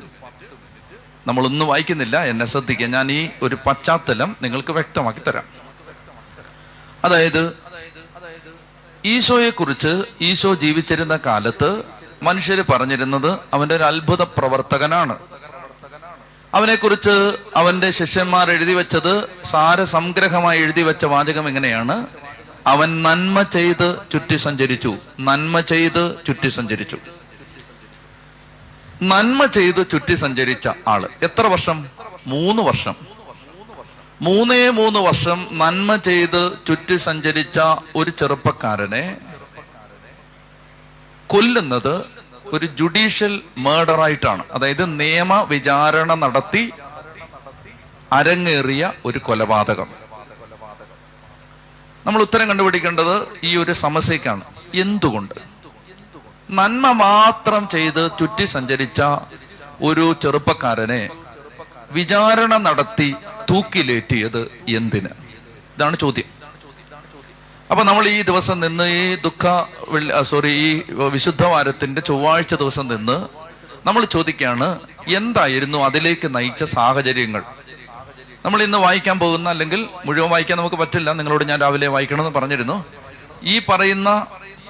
[SPEAKER 1] നമ്മളൊന്നും വായിക്കുന്നില്ല. എന്നെ ശ്രദ്ധിക്കുക. ഞാൻ ഈ ഒരു പശ്ചാത്തലം നിങ്ങൾക്ക് വ്യക്തമാക്കി തരാം. അതായത് ഈശോയെ കുറിച്ച് ഈശോ ജീവിച്ചിരുന്ന കാലത്ത് മനുഷ്യർ പറഞ്ഞിരുന്നത് അവന്റെ ഒരു അത്ഭുത പ്രവർത്തകനാണ്. അവനെക്കുറിച്ച് അവന്റെ ശിഷ്യന്മാർ എഴുതി വെച്ചത് സാരസംഗ്രഹമായി എഴുതി വെച്ച വാചകം എങ്ങനെയാണ്? അവൻ നന്മ ചെയ്ത് ചുറ്റി സഞ്ചരിച്ചു. നന്മ ചെയ്ത് ചുറ്റി സഞ്ചരിച്ചു. നന്മ ചെയ്ത് ചുറ്റി സഞ്ചരിച്ച ആൾ. എത്ര വർഷം? മൂന്ന് വർഷം. മൂന്നേ മൂന്ന് വർഷം നന്മ ചെയ്ത് ചുറ്റി സഞ്ചരിച്ച ഒരു ചെറുപ്പക്കാരനെ കൊല്ലുന്നത് ഒരു ജുഡീഷ്യൽ മേർഡർ ആയിട്ടാണ്. അതായത് നിയമ വിചാരണ നടത്തി അരങ്ങേറിയ ഒരു കൊലപാതകം. നമ്മൾ ഉത്തരം കണ്ടുപിടിക്കേണ്ടത് ഈ ഒരു സമസ്യക്കാണ്. എന്തുകൊണ്ട്? നന്മ മാത്രം ചെയ്ത് ചുറ്റി സഞ്ചരിച്ച ഒരു ചെറുപ്പക്കാരനെ വിചാരണ നടത്തി തൂക്കിലേറ്റിയത് എന്തിന്? ഇതാണ് ചോദ്യം. അപ്പൊ നമ്മൾ ഈ ദിവസം നിന്ന് ഈ ദുഃഖ സോറി ഈ വിശുദ്ധ വാരത്തിന്റെ ചൊവ്വാഴ്ച ദിവസം നിന്ന് നമ്മൾ ചോദിക്കുകയാണ് എന്തായിരുന്നു അതിലേക്ക് നയിച്ച സാഹചര്യങ്ങൾ? നമ്മൾ ഇന്ന് വായിക്കാൻ പോകുന്ന അല്ലെങ്കിൽ മുഴുവൻ വായിക്കാൻ നമുക്ക് പറ്റില്ല നിങ്ങളോട് ഞാൻ രാവിലെ വായിക്കണമെന്ന് പറഞ്ഞിരുന്നു. ഈ പറയുന്ന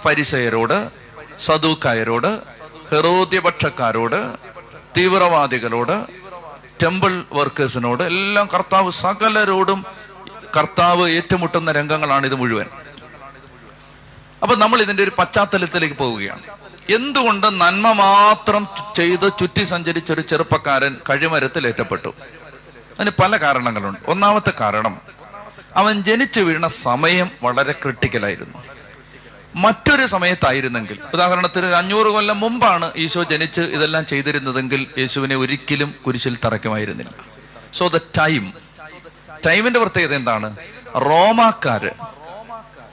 [SPEAKER 1] പരിസയരോട് സദൂക്കായരോട് ഹെറോദ്യപക്ഷക്കാരോട് തീവ്രവാദികളോട് ടെമ്പിൾ വർക്കേഴ്സിനോട് എല്ലാം കർത്താവ് സകലരോടും കർത്താവ് ഏറ്റുമുട്ടുന്ന രംഗങ്ങളാണ് ഇത് മുഴുവൻ. അപ്പൊ നമ്മൾ ഇതിന്റെ ഒരു പശ്ചാത്തലത്തിലേക്ക് പോവുകയാണ്. എന്തുകൊണ്ട് നന്മ മാത്രം ചെയ്ത് ചുറ്റി സഞ്ചരിച്ച ഒരു ചെറുപ്പക്കാരൻ കഴിമരത്തിൽ ഏറ്റപ്പെട്ടു? അതിന് പല കാരണങ്ങളുണ്ട്. ഒന്നാമത്തെ കാരണം അവൻ ജനിച്ചു വീണ സമയം വളരെ ക്രിട്ടിക്കലായിരുന്നു. മറ്റൊരു സമയത്തായിരുന്നെങ്കിൽ ഉദാഹരണത്തിന് ഒരു അഞ്ഞൂറ് കൊല്ലം മുമ്പാണ് ഈശോ ജനിച്ച് ഇതെല്ലാം ചെയ്തിരുന്നതെങ്കിൽ യേശുവിനെ ഒരിക്കലും കുരിശിൽ തറയ്ക്കുമായിരുന്നില്ല. സോ ദ ടൈം ടൈമിന്റെ പ്രത്യേകത എന്താണ്? റോമാക്കാര്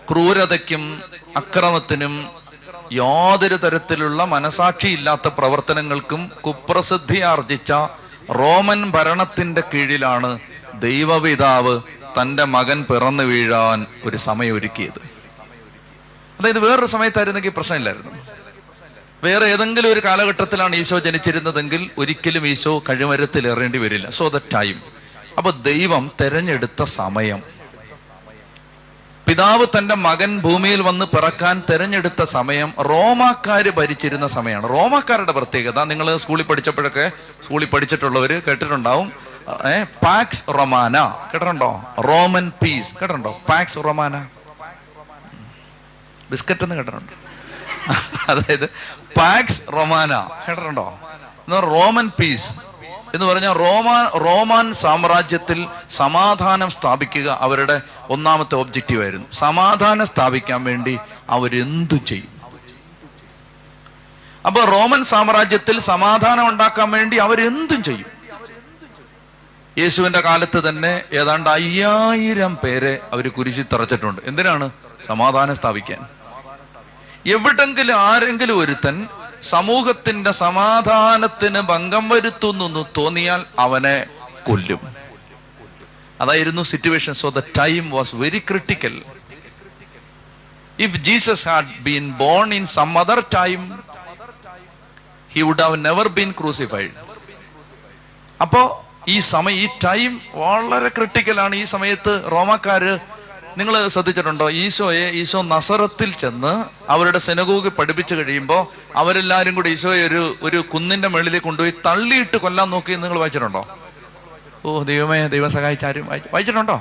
[SPEAKER 1] ക്രൂരതയ്ക്കും അക്രമത്തിനും യാതൊരു തരത്തിലുള്ള മനസാക്ഷിയില്ലാത്ത പ്രവർത്തനങ്ങൾക്കും കുപ്രസിദ്ധി ആർജിച്ച റോമൻ ഭരണത്തിന്റെ കീഴിലാണ് ദൈവപിതാവ് തന്റെ മകൻ പിറന്നു വീഴാൻ ഒരു സമയം ഒരുക്കിയത് അതായത് വേറൊരു സമയത്തായിരുന്നെങ്കിൽ പ്രശ്നമില്ലായിരുന്നു. വേറെ ഏതെങ്കിലും ഒരു കാലഘട്ടത്തിലാണ് ഈശോ ജനിച്ചിരുന്നതെങ്കിൽ ഒരിക്കലും ഈശോ കഴിമരത്തിൽ എറേണ്ടി വരില്ല. സോ ദ ടൈം അപ്പൊ ദൈവം തെരഞ്ഞെടുത്ത സമയം. പിതാവ് തന്റെ മകൻ ഭൂമിയിൽ വന്ന് പിറക്കാൻ തെരഞ്ഞെടുത്ത സമയം റോമാക്കാർ ഭരിച്ചിരുന്ന സമയമാണ്. റോമാക്കാരുടെ പ്രത്യേകത നിങ്ങൾ സ്കൂളിൽ പഠിച്ചപ്പോഴൊക്കെ സ്കൂളിൽ പഠിച്ചിട്ടുള്ളവർ കേട്ടിട്ടുണ്ടാവും. Pax Romana. കേട്ടിട്ടുണ്ടോ? Roman peace. കേട്ടിട്ടുണ്ടോ? Pax Romana. ബിസ്ക്കറ്റ് എന്ന് കേട്ടിട്ടുണ്ട്. (laughs) അതായത് പാക്സ് റൊമാന. കേട്ടിട്ടുണ്ടോ? Roman peace. എന്ന് പറഞ്ഞാൽ റോമാ റോമാൻ സാമ്രാജ്യത്തിൽ സമാധാനം സ്ഥാപിക്കുക അവരുടെ ഒന്നാമത്തെ ഒബ്ജക്റ്റീവ് ആയിരുന്നു. സമാധാനം സ്ഥാപിക്കാൻ വേണ്ടി അവരെന്തു ചെയ്യും? അപ്പൊ റോമൻ സാമ്രാജ്യത്തിൽ സമാധാനം ഉണ്ടാക്കാൻ വേണ്ടി അവരെന്തും ചെയ്യും? യേശുവിന്റെ കാലത്ത് തന്നെ ഏതാണ്ട് അയ്യായിരം പേരെ അവർ കുരിശി തറച്ചിട്ടുണ്ട്. എന്തിനാണ്? സമാധാനം സ്ഥാപിക്കാൻ. എവിടെങ്കിലും ആരെങ്കിലും ഒരുത്തൻ സമൂഹത്തിന്റെ സമാധാനത്തിന് ഭംഗം വരുത്തുന്നു തോന്നിയാൽ അവനെ കൊല്ലും. അതായിരുന്നു situation so the time was very critical if Jesus had been born in some other time he would have never been crucified അപ്പോ ഈ സമയം ഈ ടൈം വളരെ ക്രിട്ടിക്കലാണ് ഈ സമയത്ത് റോമക്കാര് നിങ്ങൾ ശ്രദ്ധിച്ചിട്ടുണ്ടോ? ഈശോയെ ഈശോ നസറത്തിൽ ചെന്ന് അവരുടെ സെനഗോഗ് പഠിപ്പിച്ചു കഴിയുമ്പോൾ അവരെല്ലാവരും കൂടി ഈശോയെ ഒരു ഒരു കുന്നിന്റെ മുകളിലേക്ക് കൊണ്ടുപോയി തള്ളിയിട്ട് കൊല്ലാൻ നോക്കി നിങ്ങൾ വായിച്ചിട്ടുണ്ടോ? ഓ ദൈവമേ ദൈവം സഹായിച്ചാരും വായിച്ചിട്ടുണ്ടോ?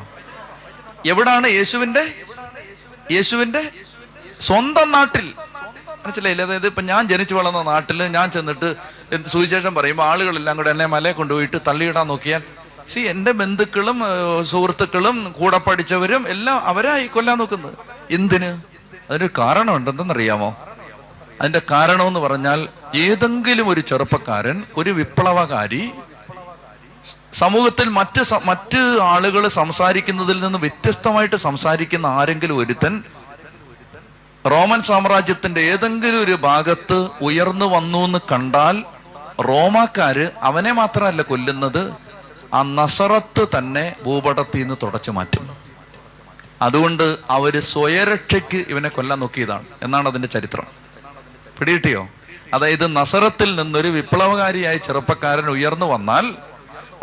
[SPEAKER 1] എവിടാണ് യേശുവിന്റെ? യേശുവിന്റെ സ്വന്തം നാട്ടിൽ. മനസ്സിലായില്ലേ? അതായത് ഇപ്പൊ ഞാൻ ജനിച്ചു വളർന്ന നാട്ടിൽ ഞാൻ ചെന്നിട്ട് സുവിശേഷം പറയുമ്പോൾ ആളുകളെല്ലാം കൂടെ എന്നെ മലയെ കൊണ്ടുപോയിട്ട് തള്ളിയിടാൻ നോക്കിയാൽ സി എന്റെ ബന്ധുക്കളും സുഹൃത്തുക്കളും കൂടെ പഠിച്ചവരും എല്ലാം അവരായി കൊല്ലാൻ നോക്കുന്നത്. എന്തിന്? അതിനൊരു കാരണമുണ്ട് അതിന്റെ കാരണം എന്ന് പറഞ്ഞാൽ ഏതെങ്കിലും ഒരു ചെറുപ്പക്കാരൻ ഒരു വിപ്ലവകാരി സമൂഹത്തിൽ മറ്റ് മറ്റ് ആളുകൾ സംസാരിക്കുന്നതിൽ നിന്ന് വ്യത്യസ്തമായിട്ട് സംസാരിക്കുന്ന ആരെങ്കിലും ഒരുത്തൻ റോമൻ സാമ്രാജ്യത്തിന്റെ ഏതെങ്കിലും ഒരു ഭാഗത്ത് ഉയർന്നു വന്നു എന്ന് കണ്ടാൽ റോമാക്കാര് അവനെ മാത്രമല്ല കൊല്ലുന്നത് ആ നസറത്ത് തന്നെ ഭൂപടത്തിൽ നിന്ന് തുടച്ചു മാറ്റും. അതുകൊണ്ട് അവർ സ്വയരക്ഷയ്ക്ക് ഇവനെ കൊല്ലാൻ നോക്കിയതാണ്. എന്നാണ് അതിന്റെ ചരിത്രം. പിടികിട്ടിയോ? അതായത് നസറത്തിൽ നിന്നൊരു വിപ്ലവകാരിയായ ചെറുപ്പക്കാരൻ ഉയർന്നു വന്നാൽ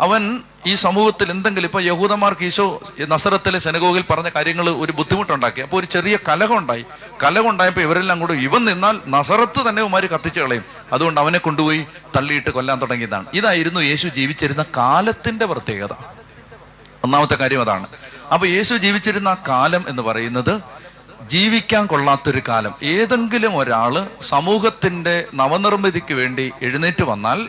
[SPEAKER 1] അവൻ ഈ സമൂഹത്തിൽ എന്തെങ്കിലും ഇപ്പൊ യഹൂദന്മാർക്ക് ഈശോ നസറത്തിലെ സെനഗോഗിൽ പറഞ്ഞ കാര്യങ്ങൾ ഒരു ബുദ്ധിമുട്ടുണ്ടാക്കി. അപ്പോൾ ഒരു ചെറിയ കലഹമുണ്ടായി. കലഹമുണ്ടായപ്പോൾ ഇവരെല്ലാം കൂടെ ഇവൻ നിന്നാൽ നസറത്ത് തന്നെ ഉമാര് കത്തിച്ചു കളയും. അതുകൊണ്ട് അവനെ കൊണ്ടുപോയി തള്ളിയിട്ട് കൊല്ലാൻ തുടങ്ങിയതാണ്. ഇതായിരുന്നു യേശു ജീവിച്ചിരുന്ന കാലത്തിന്റെ പ്രത്യേകത. ഒന്നാമത്തെ കാര്യം അതാണ്. അപ്പൊ യേശു ജീവിച്ചിരുന്ന കാലം എന്ന് പറയുന്നത് ജീവിക്കാൻ കൊള്ളാത്തൊരു കാലം. ഏതെങ്കിലും ഒരാൾ സമൂഹത്തിന്റെ നവനിർമ്മിതിക്ക് വേണ്ടി എഴുന്നേറ്റ് വന്നാൽ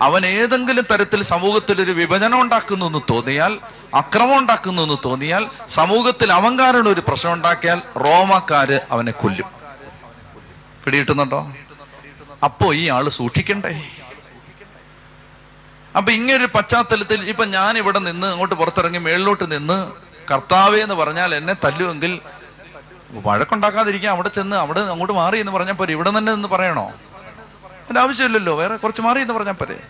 [SPEAKER 1] അവൻ ഏതെങ്കിലും തരത്തിൽ സമൂഹത്തിൽ ഒരു വിഭജനം ഉണ്ടാക്കുന്നു എന്ന് തോന്നിയാൽ അക്രമം ഉണ്ടാക്കുന്നു എന്ന് തോന്നിയാൽ സമൂഹത്തിൽ അവൻ ഒരു പ്രശ്നം ഉണ്ടാക്കിയാൽ റോമക്കാര് അവനെ കൊല്ലും. പിടികിട്ടുന്നുണ്ടോ? അപ്പോ ഈ ആൾ സൂക്ഷിക്കണ്ടേ? അപ്പൊ ഇങ്ങനൊരു പശ്ചാത്തലത്തിൽ ഇപ്പൊ ഞാൻ ഇവിടെ നിന്ന് അങ്ങോട്ട് പുറത്തിറങ്ങി മേളിലോട്ട് നിന്ന് കർത്താവേ എന്ന് പറഞ്ഞാൽ എന്നെ തല്ലുമെങ്കിൽ വഴക്കുണ്ടാക്കാതിരിക്കാൻ അവിടെ ചെന്ന് അവിടെ അങ്ങോട്ട് മാറി എന്ന് പറഞ്ഞപ്പോ ഇവിടെ തന്നെ നിന്ന് പറയണോ? അതിന്റെ ആവശ്യമില്ലല്ലോ വേറെ കുറച്ച് മാറി എന്ന് പറഞ്ഞാൽ പോരെ.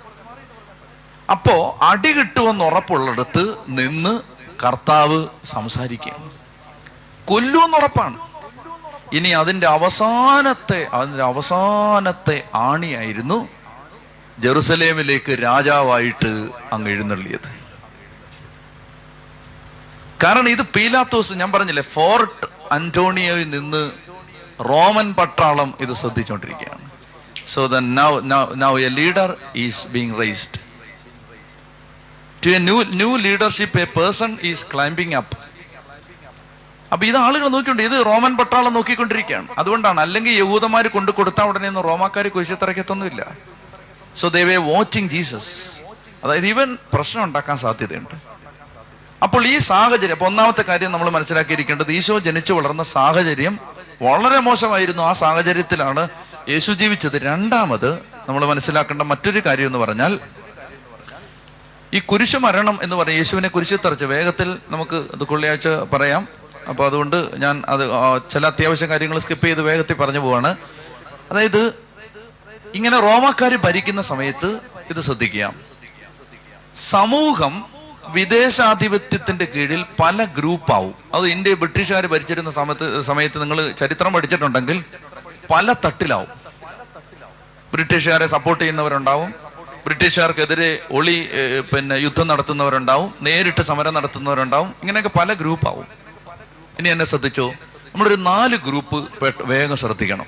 [SPEAKER 1] അപ്പോ അടി കിട്ടുമെന്ന് ഉറപ്പുള്ളിടത്ത് നിന്ന് കർത്താവ് സംസാരിക്കുക കൊല്ലുമെന്ന് ഉറപ്പാണ്. ഇനി അതിന്റെ അവസാനത്തെ അതിന്റെ അവസാനത്തെ ആണിയായിരുന്നു ജെറുസലേമിലേക്ക് രാജാവായിട്ട് അങ്ങ് എഴുന്നള്ളിയത്. കാരണം ഇത് പീലാത്തോസ് ഞാൻ പറഞ്ഞില്ലേ ഫോർട്ട് അന്റോണിയോയിൽ നിന്ന് റോമൻ പട്ടാളം ഇത് ശ്രദ്ധിച്ചുകൊണ്ടിരിക്കുകയാണ് so the now, now a leader is being raised to a new new leadership a person is climbing up അപ്പൊ ഇത് ആളുകൾ നോക്കിക്കൊണ്ട് ഇത് റോമൻ പട്ടാളം നോക്കിക്കൊണ്ടിരിക്കുകയാണ്. അതുകൊണ്ടാണ് അല്ലെങ്കിൽ യഹൂദന്മാർ കൊണ്ടു കൊടുത്താൽ ഉടനെ ഒന്നും റോമാക്കാർ കുശിത്തിറക്കത്തൊന്നുമില്ല so they were watching Jesus അതായത് ഇവൻ പ്രശ്നം ഉണ്ടാക്കാൻ സാധ്യതയുണ്ട്. അപ്പോൾ ഈ സാഹചര്യം അപ്പൊ ഒന്നാമത്തെ കാര്യം നമ്മൾ മനസ്സിലാക്കിയിരിക്കേണ്ടത് ഈശോ ജനിച്ചു വളർന്ന സാഹചര്യം വളരെ മോശമായിരുന്നു. ആ സാഹചര്യത്തിലാണ് യേശു ജീവിച്ചത് രണ്ടാമത് നമ്മൾ മനസ്സിലാക്കേണ്ട മറ്റൊരു കാര്യം എന്ന് പറഞ്ഞാൽ ഈ കുരിശ് മരണം എന്ന് പറഞ്ഞ യേശുവിനെ കുരിശിൽ തറച്ച് വേഗത്തിൽ നമുക്ക് ഇത് കൊള്ളിയാഴ്ച പറയാം. അപ്പൊ അതുകൊണ്ട് ഞാൻ അത് ചില അത്യാവശ്യ കാര്യങ്ങൾ സ്കിപ്പ് ചെയ്ത് വേഗത്തിൽ പറഞ്ഞു പോവാണ്. അതായത് ഇങ്ങനെ റോമാക്കാർ ഭരിക്കുന്ന സമയത്ത് ഇത് ശ്രദ്ധിക്കുക. സമൂഹം വിദേശാധിപത്യത്തിന്റെ കീഴിൽ പല ഗ്രൂപ്പാവും. അത് ഇന്ത്യ ബ്രിട്ടീഷുകാർ ഭരിച്ചിരുന്ന സമയത്ത് സമയത്ത് നിങ്ങൾ ചരിത്രം പഠിച്ചിട്ടുണ്ടെങ്കിൽ പല തട്ടിലാവും. ബ്രിട്ടീഷുകാരെ സപ്പോർട്ട് ചെയ്യുന്നവരുണ്ടാവും. ബ്രിട്ടീഷുകാർക്കെതിരെ ഒളി പിന്നെ യുദ്ധം നടത്തുന്നവരുണ്ടാവും. നേരിട്ട് സമരം നടത്തുന്നവരുണ്ടാവും. ഇങ്ങനെയൊക്കെ പല ഗ്രൂപ്പാവും. ഇനി എന്നെ ശ്രദ്ധിച്ചോ? നമ്മളൊരു നാല് ഗ്രൂപ്പ് വേഗം ശ്രദ്ധിക്കണം.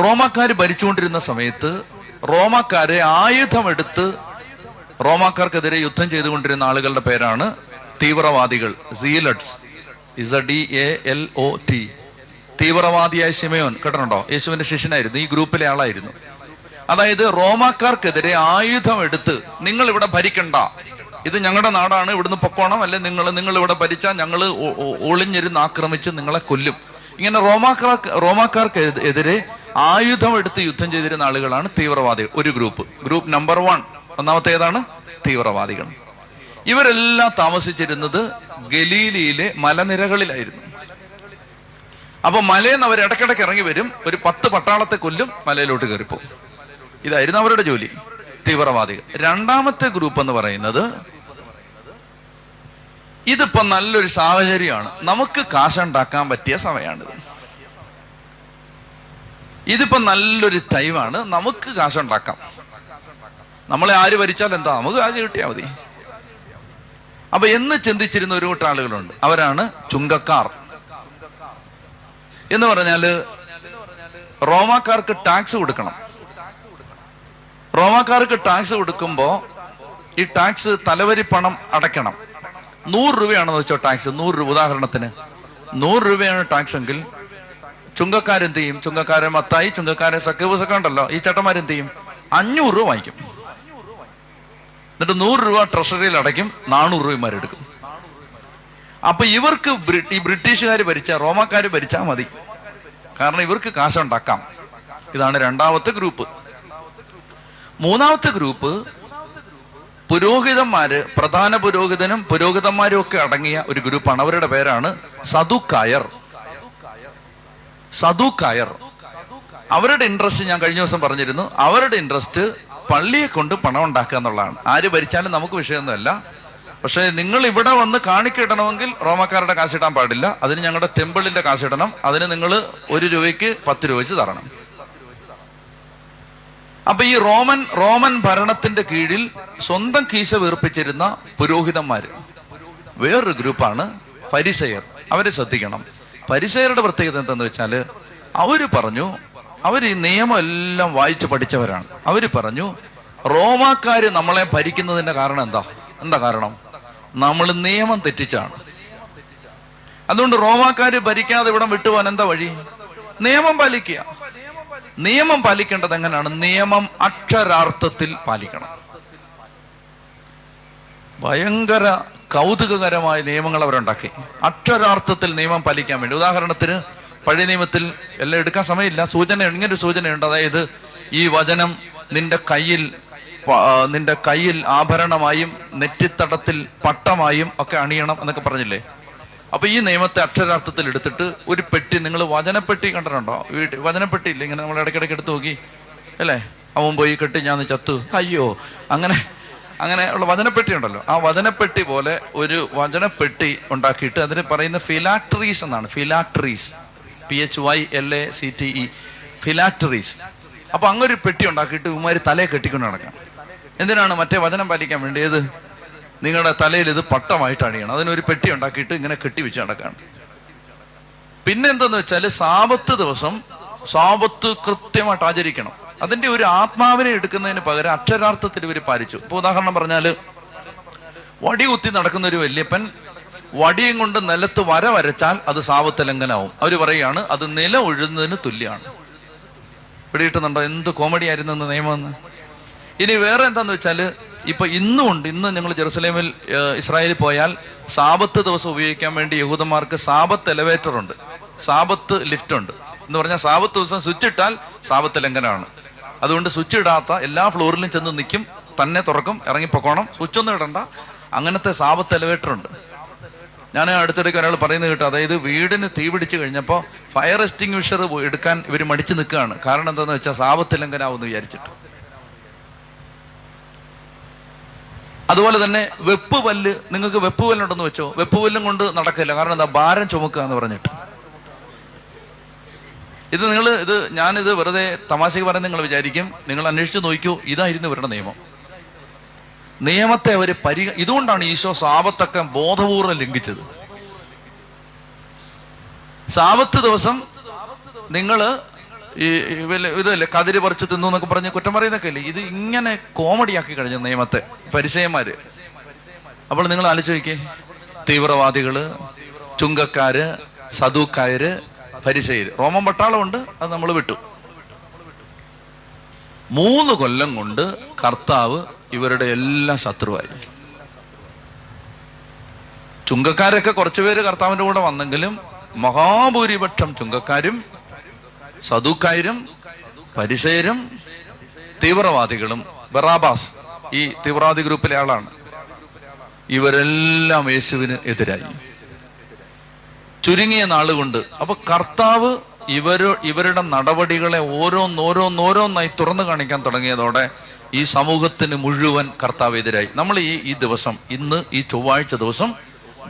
[SPEAKER 1] റോമാക്കാർ ഭരിച്ചുകൊണ്ടിരുന്ന സമയത്ത് റോമാക്കാരെ ആയുധമെടുത്ത് റോമാക്കാർക്കെതിരെ യുദ്ധം ചെയ്തുകൊണ്ടിരുന്ന ആളുകളുടെ പേരാണ് തീവ്രവാദികൾ. Zealots. Is A D A L O T തീവ്രവാദിയായ ശിമയോൻ കേട്ടിട്ടുണ്ടോ? യേശുവിന്റെ ശിഷ്യനായിരുന്നു ഈ ഗ്രൂപ്പിലെ ആളായിരുന്നു. അതായത് റോമാക്കാർക്കെതിരെ ആയുധം എടുത്ത് നിങ്ങൾ ഇവിടെ ഭരിക്കണ്ട. ഇത് ഞങ്ങളുടെ നാടാണ് ഇവിടുന്ന് പൊക്കോണം അല്ലെ നിങ്ങൾ നിങ്ങൾ ഇവിടെ ഭരിച്ചാൽ ഞങ്ങൾ ഒളിഞ്ഞിരുന്ന് ആക്രമിച്ച് നിങ്ങളെ കൊല്ലും. ഇങ്ങനെ റോമാക്കാർ റോമാക്കാർക്ക് എതി- എതിരെ ആയുധം എടുത്ത് യുദ്ധം ചെയ്തിരുന്ന ആളുകളാണ് തീവ്രവാദികൾ ഒരു ഗ്രൂപ്പ്. Group number one. ഒന്നാമത്തെ ഏതാണ് തീവ്രവാദികൾ. ഇവരെല്ലാം താമസിച്ചിരുന്നത് ഗലീലിയിലെ മലനിരകളിലായിരുന്നു. അപ്പൊ മലയിൽ നിന്ന് അവർ ഇടയ്ക്കിടയ്ക്ക് ഇറങ്ങി വരും. ഒരു പത്ത് പട്ടാളത്തെ കൊല്ലും മലയിലോട്ട് കയറിപ്പോകും ഇതായിരുന്നു അവരുടെ ജോലി. തീവ്രവാദികൾ. രണ്ടാമത്തെ ഗ്രൂപ്പ് എന്ന് പറയുന്നത് ഇതിപ്പോ നല്ലൊരു സാഹചര്യമാണ്. നമുക്ക് കാശുണ്ടാക്കാൻ പറ്റിയ സമയമാണിത് ഇതിപ്പോ നല്ലൊരു ടൈമാണ്. നമുക്ക് കാശുണ്ടാക്കാം. നമ്മളെ ആര് ഭരിച്ചാൽ എന്താ? നമുക്ക് കാശ് കിട്ടിയാൽ മതി. അപ്പൊ എന്ന് ചിന്തിച്ചിരുന്ന ഒരു കൂട്ടം ആളുകളുണ്ട്. അവരാണ് ചുങ്കക്കാർ. എന്ന് പറഞ്ഞാൽ റോമാക്കാർക്ക് ടാക്സ് കൊടുക്കണം. റോമാക്കാർക്ക് ടാക്സ് കൊടുക്കുമ്പോ ഈ ടാക്സ് തലവരി പണം അടയ്ക്കണം. നൂറ് രൂപയാണെന്ന് വെച്ചോ ടാക്സ് നൂറ് രൂപ. ഉദാഹരണത്തിന് നൂറ് രൂപയാണ് ടാക്സ് എങ്കിൽ ചുങ്കക്കാരെന്ത് ചെയ്യും? ചുങ്കക്കാരെ മത്തായി ചുങ്കക്കാരെ സക്കേബസ് ഉണ്ടല്ലോ ഈ ചേട്ടന്മാരെന്ത് ചെയ്യും? അഞ്ഞൂറ് രൂപ വാങ്ങിക്കും. എന്നിട്ട് നൂറ് രൂപ ട്രഷറിയിൽ അടയ്ക്കും നാനൂറ് രൂപമാരെടുക്കും അപ്പൊ ഇവർക്ക് ഈ ബ്രിട്ടീഷുകാർ ഭരിച്ച റോമാക്കാർ ഭരിച്ചാൽ മതി. കാരണം ഇവർക്ക് കാശുണ്ടാക്കാം. ഇതാണ് രണ്ടാമത്തെ ഗ്രൂപ്പ്. മൂന്നാമത്തെ ഗ്രൂപ്പ് പുരോഹിതന്മാര് പ്രധാന പുരോഹിതനും പുരോഹിതന്മാരും ഒക്കെ അടങ്ങിയ ഒരു ഗ്രൂപ്പാണ്. അവരുടെ പേരാണ് സദുക്കായർ. സദുക്കായർ. അവരുടെ ഇൻട്രസ്റ്റ് ഞാൻ കഴിഞ്ഞ ദിവസം പറഞ്ഞിരുന്നു. അവരുടെ ഇൻട്രസ്റ്റ് പള്ളിയെ കൊണ്ട് പണം ഉണ്ടാക്കുക എന്നുള്ളതാണ്. ആര് ഭരിച്ചാലും നമുക്ക് വിഷയമൊന്നുമല്ല. പക്ഷേ നിങ്ങൾ ഇവിടെ വന്ന് കാണിക്കിടണമെങ്കിൽ റോമക്കാരുടെ കാശിടാൻ പാടില്ല. അതിന് ഞങ്ങളുടെ ടെമ്പിളിന്റെ കാശിടണം അതിന് നിങ്ങൾ ഒരു രൂപയ്ക്ക് പത്ത് രൂപ വെച്ച് തരണം. അപ്പൊ ഈ റോമൻ റോമൻ ഭരണത്തിന്റെ കീഴിൽ സ്വന്തം കീശ വീർപ്പിച്ചിരുന്ന പുരോഹിതന്മാര് വേറൊരു ഗ്രൂപ്പാണ് ഫരിസയർ. അവരെ ശ്രദ്ധിക്കണം. പരിസയരുടെ പ്രത്യേകത എന്താന്ന് വെച്ചാൽ അവർ പറഞ്ഞു അവർ ഈ നിയമം എല്ലാം വായിച്ച് പഠിച്ചവരാണ്. അവർ പറഞ്ഞു റോമാക്കാര് നമ്മളെ ഭരിക്കുന്നതിന്റെ കാരണം എന്താ? എന്താ കാരണം? നമ്മൾ നിയമം തെറ്റിച്ചാണ്. അതുകൊണ്ട് റോമാക്കാര് ഭരിക്കാതെ ഇവിടം വിട്ടുപോകാൻ എന്താ വഴി? നിയമം പാലിക്കുക. നിയമം പാലിക്കേണ്ടത് എങ്ങനെയാണ്? നിയമം അക്ഷരാർത്ഥത്തിൽ പാലിക്കണം. ഭയങ്കര കൗതുകകരമായ നിയമങ്ങൾ അവരുണ്ടാക്കി. അക്ഷരാർത്ഥത്തിൽ നിയമം പാലിക്കാൻ വേണ്ടി. ഉദാഹരണത്തിന് പഴയ നിയമത്തിൽ എല്ലാം എടുക്കാൻ സമയമില്ല. സൂചന ഇങ്ങനൊരു സൂചനയുണ്ട്. അതായത് ഈ വചനം നിന്റെ കയ്യിൽ നിന്റെ കയ്യിൽ ആഭരണമായും നെറ്റിത്തടത്തിൽ പട്ടമായും ഒക്കെ അണിയണം എന്നൊക്കെ പറഞ്ഞില്ലേ? അപ്പൊ ഈ നിയമത്തെ അക്ഷരാർത്ഥത്തിൽ എടുത്തിട്ട് ഒരു പെട്ടി നിങ്ങൾ വചനപ്പെട്ടി കണ്ടിട്ടുണ്ടോ? വീട്ടിൽ വചനപ്പെട്ടി ഇല്ല? ഇങ്ങനെ നമ്മൾ ഇടയ്ക്കിടയ്ക്ക് എടുത്ത് നോക്കി. അല്ലേ? അവൻ പോയി കെട്ടി ഞാൻ ചത്തു. അയ്യോ അങ്ങനെ അങ്ങനെ ഉള്ള വചനപ്പെട്ടി ഉണ്ടല്ലോ. ആ വചനപ്പെട്ടി പോലെ ഒരു വചനപ്പെട്ടി ഉണ്ടാക്കിയിട്ട് അതിന് പറയുന്ന ഫിലാക്ടറീസ് എന്നാണ്. Phylacteries P H Y L A C T E phylacteries അപ്പൊ അങ്ങൊരു പെട്ടി ഉണ്ടാക്കിയിട്ട് ഉമ്മാര് തലയെ കെട്ടിക്കൊണ്ട് നടക്കാം എന്തിനാണ് മറ്റേ വചനം പാലിക്കാൻ വേണ്ടി ഏത് നിങ്ങളുടെ തലയിൽ ഇത് പട്ടമായിട്ട് അണിയണം. അതിനൊരു പെട്ടി ഉണ്ടാക്കിയിട്ട് ഇങ്ങനെ കെട്ടി വെച്ച് നടക്കാണ്. പിന്നെ എന്തെന്ന് വെച്ചാൽ സാപത്ത് ദിവസം സാപത്ത് കൃത്യമായിട്ട് ആചരിക്കണം. അതിന്റെ ഒരു ആത്മാവിനെ എടുക്കുന്നതിന് പകരം അക്ഷരാർത്ഥത്തിൽ ഇവർ പാലിച്ചു. ഇപ്പൊ ഉദാഹരണം പറഞ്ഞാൽ വടി കുത്തി നടക്കുന്ന ഒരു വല്യപ്പൻ വടിയും കൊണ്ട് നിലത്ത് വര വരച്ചാൽ അത് സാപത്ത് ലംഘനാവും അവർ പറയുകയാണ് അത് നില ഒഴുന്നതിന് തുല്യമാണ്. പിടിയിട്ടുന്നുണ്ടോ എന്ത് കോമഡി ആയിരുന്നു എന്ന് നിയമമെന്ന് ഇനി വേറെ എന്താന്ന് വെച്ചാൽ ഇപ്പൊ ഇന്നും ഉണ്ട് ഇന്ന് ഞങ്ങൾ ജെറുസലേമിൽ ഇസ്രായേലിൽ പോയാൽ സാപത്ത് ദിവസം ഉപയോഗിക്കാൻ വേണ്ടി യഹൂദന്മാർക്ക് സാപത്ത് എലവേറ്റർ ഉണ്ട് സാപത്ത് ലിഫ്റ്റ് ഉണ്ട്. എന്ന് പറഞ്ഞാൽ സാപത്ത് ദിവസം സ്വിച്ച് ഇട്ടാൽ സാപത്ത് ലംഘനമാണ്. അതുകൊണ്ട് സ്വിച്ച് ഇടാത്ത എല്ലാ ഫ്ലോറിലും ചെന്ന് നിൽക്കും തന്നെ തുറക്കും ഇറങ്ങിപ്പോക്കോണം പൊക്കോണം സ്വിച്ച് ഒന്നും ഇടണ്ട. അങ്ങനത്തെ സാപത്ത് എലവേറ്റർ ഉണ്ട്. ഞാൻ അടുത്തിടയ്ക്ക് ഒരാൾ പറയുന്നത് കേട്ടോ അതായത് വീടിന് തീ പിടിച്ചു കഴിഞ്ഞപ്പോൾ ഫയർ എക്സ്റ്റിങ്വിഷർ എടുക്കാൻ ഇവർ മടിച്ചു നിൽക്കുകയാണ്. കാരണം എന്താണെന്ന് വെച്ചാൽ സാപത്ത് ലംഘനാവെന്ന് വിചാരിച്ചിട്ട്. അതുപോലെ തന്നെ വെപ്പ് പല്ല് നിങ്ങൾക്ക് വെപ്പ് പല്ലുണ്ടെന്ന് വെച്ചോ? വെപ്പ് പല്ലും കൊണ്ട് നടക്കില്ല. കാരണം എന്താ? ഭാരം ചുമക്കുക എന്ന് പറഞ്ഞിട്ട്. ഇത് നിങ്ങൾ ഇത് ഞാനിത് വെറുതെ തമാശയ്ക്ക് പറയുന്നത് നിങ്ങൾ വിചാരിക്കും. നിങ്ങൾ അന്വേഷിച്ച് നോക്കൂ. ഇതായിരുന്നു ഇവരുടെ നിയമം. നിയമത്തെ അവർ പരി ഇതുകൊണ്ടാണ് ഈശോ സാപത്തൊക്കെ ബോധപൂർവം ലംഘിച്ചത്. സാപത്ത് ദിവസം നിങ്ങൾ ഈ ഇതല്ലേ കതിര് പറിച്ച് തിന്നു എന്നൊക്കെ പറഞ്ഞ് കുറ്റം പറയുന്നൊക്കെ അല്ലേ ഇത് ഇങ്ങനെ കോമഡിയാക്കി കഴിഞ്ഞ നിയമത്തെ പരിചയന്മാര്. അപ്പോൾ നിങ്ങൾ ആലോചിക്കേ. തീവ്രവാദികൾ ചുങ്കക്കാര് സദൂക്കായര് പരിസയര് റോമൻ പട്ടാളമുണ്ട് അത് നമ്മൾ വിട്ടു. മൂന്ന് കൊല്ലം കൊണ്ട് കർത്താവ് ഇവരുടെ എല്ലാ ശത്രുവായി. ചുങ്കക്കാരൊക്കെ കുറച്ചുപേര് കർത്താവിന്റെ കൂടെ വന്നെങ്കിലും മഹാഭൂരിപക്ഷം ചുങ്കക്കാരും സദൂക്കായരും പരിസേരും തീവ്രവാദികളും ബറാബാസ് ഈ തീവ്രവാദി ഗ്രൂപ്പിലെ ആളാണ്. ഇവരെല്ലാം യേശുവിന് എതിരായി. ചുരുങ്ങിയ നാളുകൊണ്ട്. അപ്പൊ കർത്താവ് ഇവരോ ഇവരുടെ നടപടികളെ ഓരോന്നോരോന്നോരോന്നായി തുറന്നു കാണിക്കാൻ തുടങ്ങിയതോടെ ഈ സമൂഹത്തിന് മുഴുവൻ കർത്താവ് എതിരായി. നമ്മൾ ഈ ഈ ദിവസം ഇന്ന് ഈ ചൊവ്വാഴ്ച ദിവസം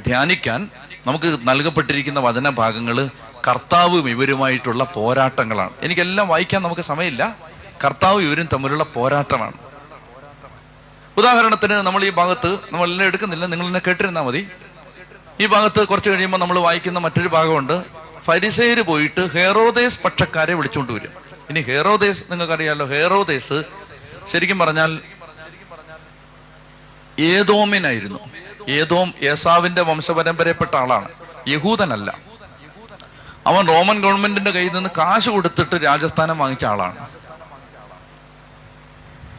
[SPEAKER 1] ധ്യാനിക്കാൻ നമുക്ക് നൽകപ്പെട്ടിരിക്കുന്ന വചനഭാഗങ്ങൾ കർത്താവും ഇവരുമായിട്ടുള്ള പോരാട്ടങ്ങളാണ്. എനിക്കെല്ലാം വായിക്കാൻ നമുക്ക് സമയമില്ല. കർത്താവ് ഇവരും തമ്മിലുള്ള പോരാട്ടമാണ്. ഉദാഹരണത്തിന് നമ്മൾ ഈ ഭാഗത്ത് നമ്മൾ എല്ലാം എടുക്കുന്നില്ല. നിങ്ങൾ എന്നെ കേട്ടിരുന്നാൽ മതി. ഈ ഭാഗത്ത് കുറച്ച് കഴിയുമ്പോൾ നമ്മൾ വായിക്കുന്ന മറ്റൊരു ഭാഗമുണ്ട്. ഫരിസേര് പോയിട്ട് ഹെറോദേസ് പക്ഷക്കാരെ വിളിച്ചുകൊണ്ട് വരും. ഇനി ഹെറോദേസ് നിങ്ങൾക്കറിയാലോ. ഹെറോദേസ് ശരിക്കും പറഞ്ഞാൽ ഏതോമിനായിരുന്നു ഏതോം ഏസാവിന്റെ വംശപരമ്പരയപ്പെട്ട ആളാണ്. യഹൂദനല്ല. അവൻ റോമൻ ഗവൺമെന്റിന്റെ കയ്യിൽ നിന്ന് കാശ് കൊടുത്തിട്ട് രാജസ്ഥാനം വാങ്ങിച്ച ആളാണ്.